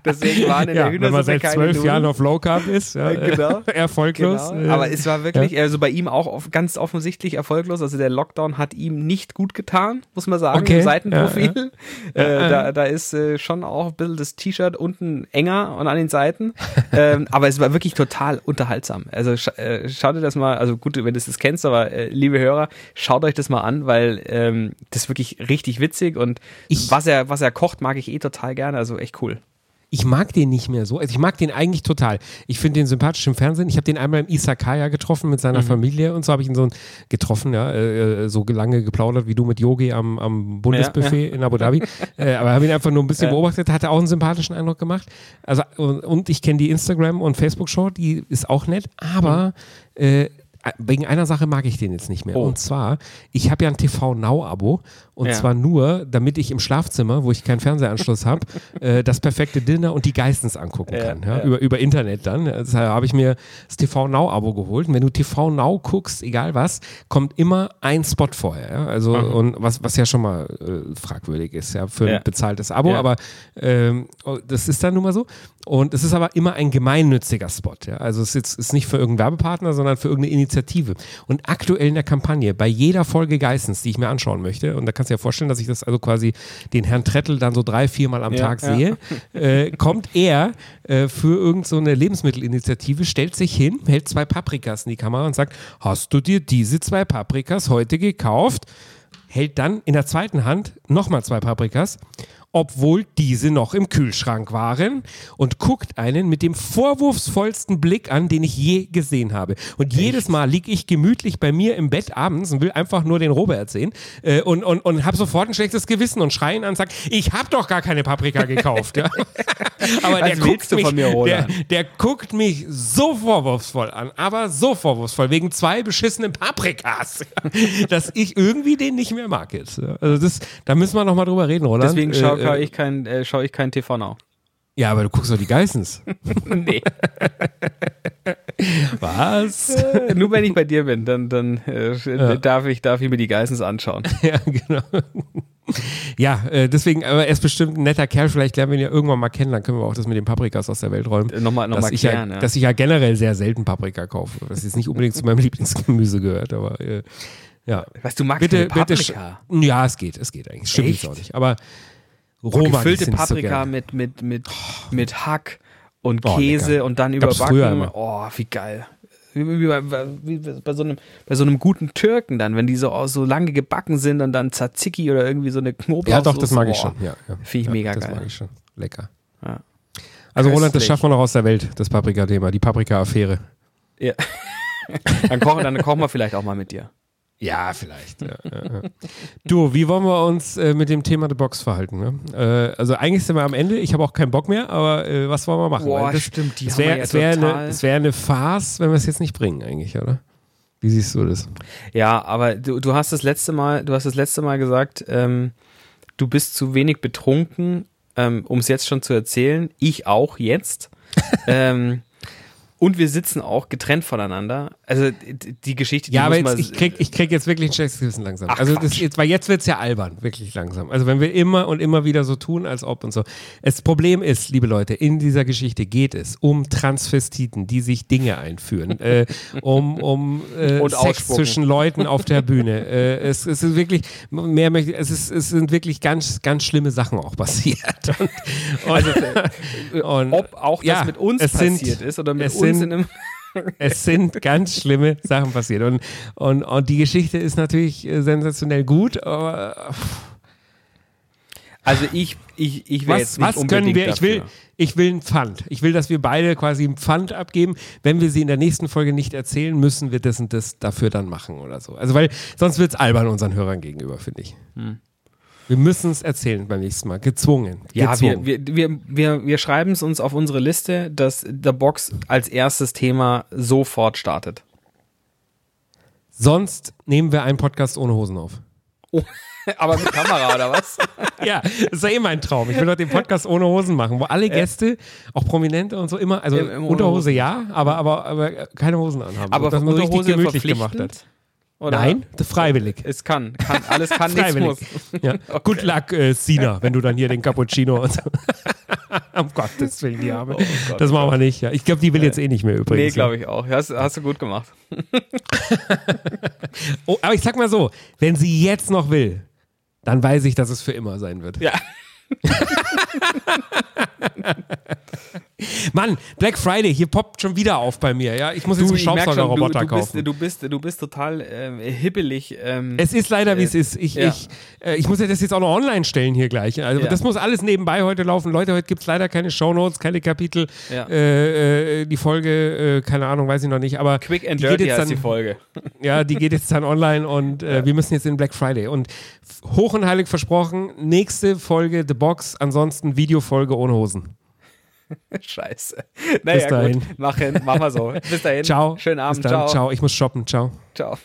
Deswegen waren in ja, der Hühnersuppe Wenn man seit zwölf. Jahren auf Low Carb ist, ja, genau. (laughs) erfolglos. Genau. Aber es war wirklich, ja. also bei ihm auch auf, ganz offensichtlich erfolglos. Also der Lockdown hat ihm nicht gut getan, muss man sagen, okay. im Seitenprofil. Äh, da, da ist äh, schon auch ein bisschen das T-Shirt unten enger und an den Seiten. (laughs) ähm, aber es war wirklich total unterhaltsam. Also sch äh, schaut dir das mal, also gut, wenn du das kennst, aber äh, liebe Hörer, schaut euch das mal an, weil ähm, das ist wirklich richtig witzig und ich, was er, was er kocht, mag ich eh total gerne. Also echt cool ich mag den nicht mehr so. Also ich mag den eigentlich total. Ich finde den sympathisch im Fernsehen. Ich habe den einmal im Isakaya getroffen mit seiner mhm. Familie und so habe ich ihn so getroffen, ja, äh, so lange geplaudert wie du mit Yogi am, am Bundesbuffet ja, ja. in Abu Dhabi. (laughs) äh, aber habe ihn einfach nur ein bisschen beobachtet, hatte auch einen sympathischen Eindruck gemacht. Also und, und ich kenne die Instagram und Facebook Show, die ist auch nett, aber mhm. äh, wegen einer Sache mag ich den jetzt nicht mehr. Oh. Und zwar, ich habe ja ein TV Now Abo und ja. zwar nur, damit ich im Schlafzimmer, wo ich keinen Fernsehanschluss habe, (laughs) äh, das perfekte Dinner und die Geistens angucken kann. Ja, ja. Über, über Internet dann. Deshalb habe ich mir das TV Now Abo geholt. Und wenn du TV Now guckst, egal was, kommt immer ein Spot vorher. Also, mhm. und was, was ja schon mal äh, fragwürdig ist, ja, für ein bezahltes Abo. Aber ähm, oh, das ist dann nun mal so. Und es ist aber immer ein gemeinnütziger Spot. Ja? Also es ist, ist nicht für irgendeinen Werbepartner, sondern für irgendeine Initiative. Und aktuell in der Kampagne, bei jeder Folge Geistens, die ich mir anschauen möchte, und da kannst ja vorstellen, dass ich das also quasi den Herrn Trettel dann so drei, viermal am ja, Tag ja. sehe, äh, kommt er äh, für irgendeine so Lebensmittelinitiative, stellt sich hin, hält zwei Paprikas in die Kamera und sagt, hast du dir diese zwei Paprikas heute gekauft? Hält dann in der zweiten Hand nochmal zwei Paprikas obwohl diese noch im Kühlschrank waren und guckt einen mit dem vorwurfsvollsten Blick an, den ich je gesehen habe. Und Echt? jedes Mal liege ich gemütlich bei mir im Bett abends und will einfach nur den Robert sehen äh, und, und, und habe sofort ein schlechtes Gewissen und schreien an und sage, ich habe doch gar keine Paprika gekauft. ja. (laughs) aber der guckt, mich, mir, der, der guckt mich so vorwurfsvoll an, aber so vorwurfsvoll, wegen zwei beschissenen Paprikas, (laughs) dass ich irgendwie den nicht mehr mag jetzt. Also das, da müssen wir noch mal drüber reden, Roland. Deswegen schau, äh, schaue ich kein, äh, schau ich kein TV Now. Ja, aber du guckst doch die Geissens. (laughs) nee. (laughs) Was? Äh, (laughs) nur wenn ich bei dir bin, dann, dann äh, ja. darf, ich, darf ich mir die Geissens anschauen. Ja, genau. Ja, äh, deswegen, aber er ist bestimmt ein netter Kerl. Vielleicht lernen wir ihn ja irgendwann mal kennen. Dann können wir auch das mit den Paprikas aus der Welt räumen. Äh, nochmal, nochmal dass klären, ich ja, ja, Dass ich ja generell sehr selten Paprika kaufe. Das jetzt nicht unbedingt zu meinem Lieblingsgemüse gehört, aber ja. Was, du magst bitte, Paprika? Bitte, ja, es geht, es geht eigentlich. Stimmt Echt? auch nicht. Aber Roma gefüllte Paprika so mit, mit, mit, mit Hack und oh, Käse lecker. und dann überbacken. Oh, wie geil. Wie, wie, bei, wie bei, so einem, bei so einem guten Türken dann, wenn die so, so lange gebacken sind und dann Tzatziki oder irgendwie so eine Knoblauch. Ja, doch, das mag ich schon. Ja, ja. Finde ich ja, mega das geil. Das mag ich schon. Lecker. Ja. Also, Roland, das schaffen wir noch aus der Welt, das Paprika-Thema, die Paprika-Affäre. Ja. (laughs) dann, kochen, dann kochen wir vielleicht auch mal mit dir. Ja, vielleicht. Ja, ja, Du, wie wollen wir uns äh, mit dem Thema The Box verhalten? Ne? Äh, also eigentlich sind wir am Ende. Ich habe auch keinen Bock mehr, aber äh, was wollen wir machen? Boah, das, stimmt. Die es wäre ja wär eine, wär eine Farce, wenn wir es jetzt nicht bringen, eigentlich, oder? Wie siehst du das? Ja, aber du, du hast das letzte Mal, du hast das letzte Mal gesagt, ähm, du bist zu wenig betrunken, ähm, um es jetzt schon zu erzählen. Ich auch jetzt. (laughs) ähm, und wir sitzen auch getrennt voneinander. Also die Geschichte, die Ja, aber jetzt, ich, krieg, ich krieg jetzt wirklich ein schlechtes Gewissen langsam. Ach, also das jetzt, weil jetzt wird es ja albern, wirklich langsam. Also wenn wir immer und immer wieder so tun, als ob und so. Das Problem ist, liebe Leute, in dieser Geschichte geht es um Transvestiten, die sich Dinge einführen, (laughs) äh, um, um äh, Sex zwischen Leuten auf der Bühne. (laughs) äh, es, es ist wirklich, mehr möchte es, ist, es sind wirklich ganz, ganz schlimme Sachen auch passiert. Und, (laughs) und, also, äh, und, ob auch das ja, mit uns passiert sind, ist oder mit uns sind, in einem (laughs) es sind ganz schlimme Sachen passiert. Und, und, und die Geschichte ist natürlich äh, sensationell gut, aber. Also ich, ich, ich wäre jetzt nicht was können wir, ich will, ich will ein Pfand. Ich will, dass wir beide quasi ein Pfand abgeben. Wenn wir sie in der nächsten Folge nicht erzählen, müssen wir das und das dafür dann machen oder so. Also weil sonst wird es albern unseren Hörern gegenüber, finde ich. Hm. Wir müssen es erzählen beim nächsten Mal. Gezwungen. Ja, Gezwungen. wir, wir, wir, wir, wir schreiben es uns auf unsere Liste, dass The Box als erstes Thema sofort startet. Sonst nehmen wir einen Podcast ohne Hosen auf. Oh, (laughs) aber mit Kamera oder was? (laughs) ja, das ist ja eh mein Traum. Ich will doch den Podcast ohne Hosen machen, wo alle Gäste, auch Prominente und so immer, also Im, im Unterhose ja, aber, aber, aber keine Hosen anhaben. Aber dass man so richtig gemütlich gemacht hat. Oder? Nein, freiwillig. Es kann, kann alles kann, (laughs) nichts muss. Ja. (laughs) Okay. Good luck, äh, Sina, wenn du dann hier den Cappuccino und so. (laughs) um Gottes Willen, die Arme. Oh Gott, das machen wir nicht. Ja. Ich glaube, die will jetzt eh nicht mehr übrigens. Nee, glaube ich auch. Hast, hast du gut gemacht. oh, aber ich sag mal so, wenn sie jetzt noch will, dann weiß ich, dass es für immer sein wird. Ja. Mann, Black Friday, hier poppt schon wieder auf bei mir. Ja, ich muss jetzt einen Staubsaugerroboter kaufen. Du bist, du bist total äh, hibbelig. Ähm, es ist leider, wie es ist. Ich, ja. ich, äh, ich muss ja das jetzt auch noch online stellen hier gleich. Also ja. das muss alles nebenbei heute laufen. Leute, heute gibt es leider keine Shownotes, keine Kapitel. Ja. Äh, äh, die Folge, äh, keine Ahnung, weiß ich noch nicht. Aber Quick and Dirty heißt dann, die Folge. (laughs) Ja, die geht jetzt dann online und äh, wir müssen jetzt in Black Friday. Und hoch und heilig versprochen, nächste Folge The Box, ansonsten Videofolge ohne Hosen. (laughs) Scheiße. Naja, Bis dahin. gut. Mach, hin, mach mal so. Bis dahin. (laughs) Ciao. Schönen Abend. Ciao. Ciao. Ich muss shoppen. Ciao. Ciao.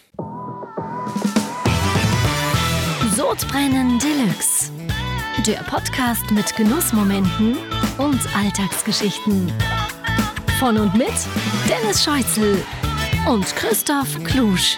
Sodbrennen Deluxe. Der Podcast mit Genussmomenten und Alltagsgeschichten. Von und mit Dennis Scheuzel und Christoph Klusch.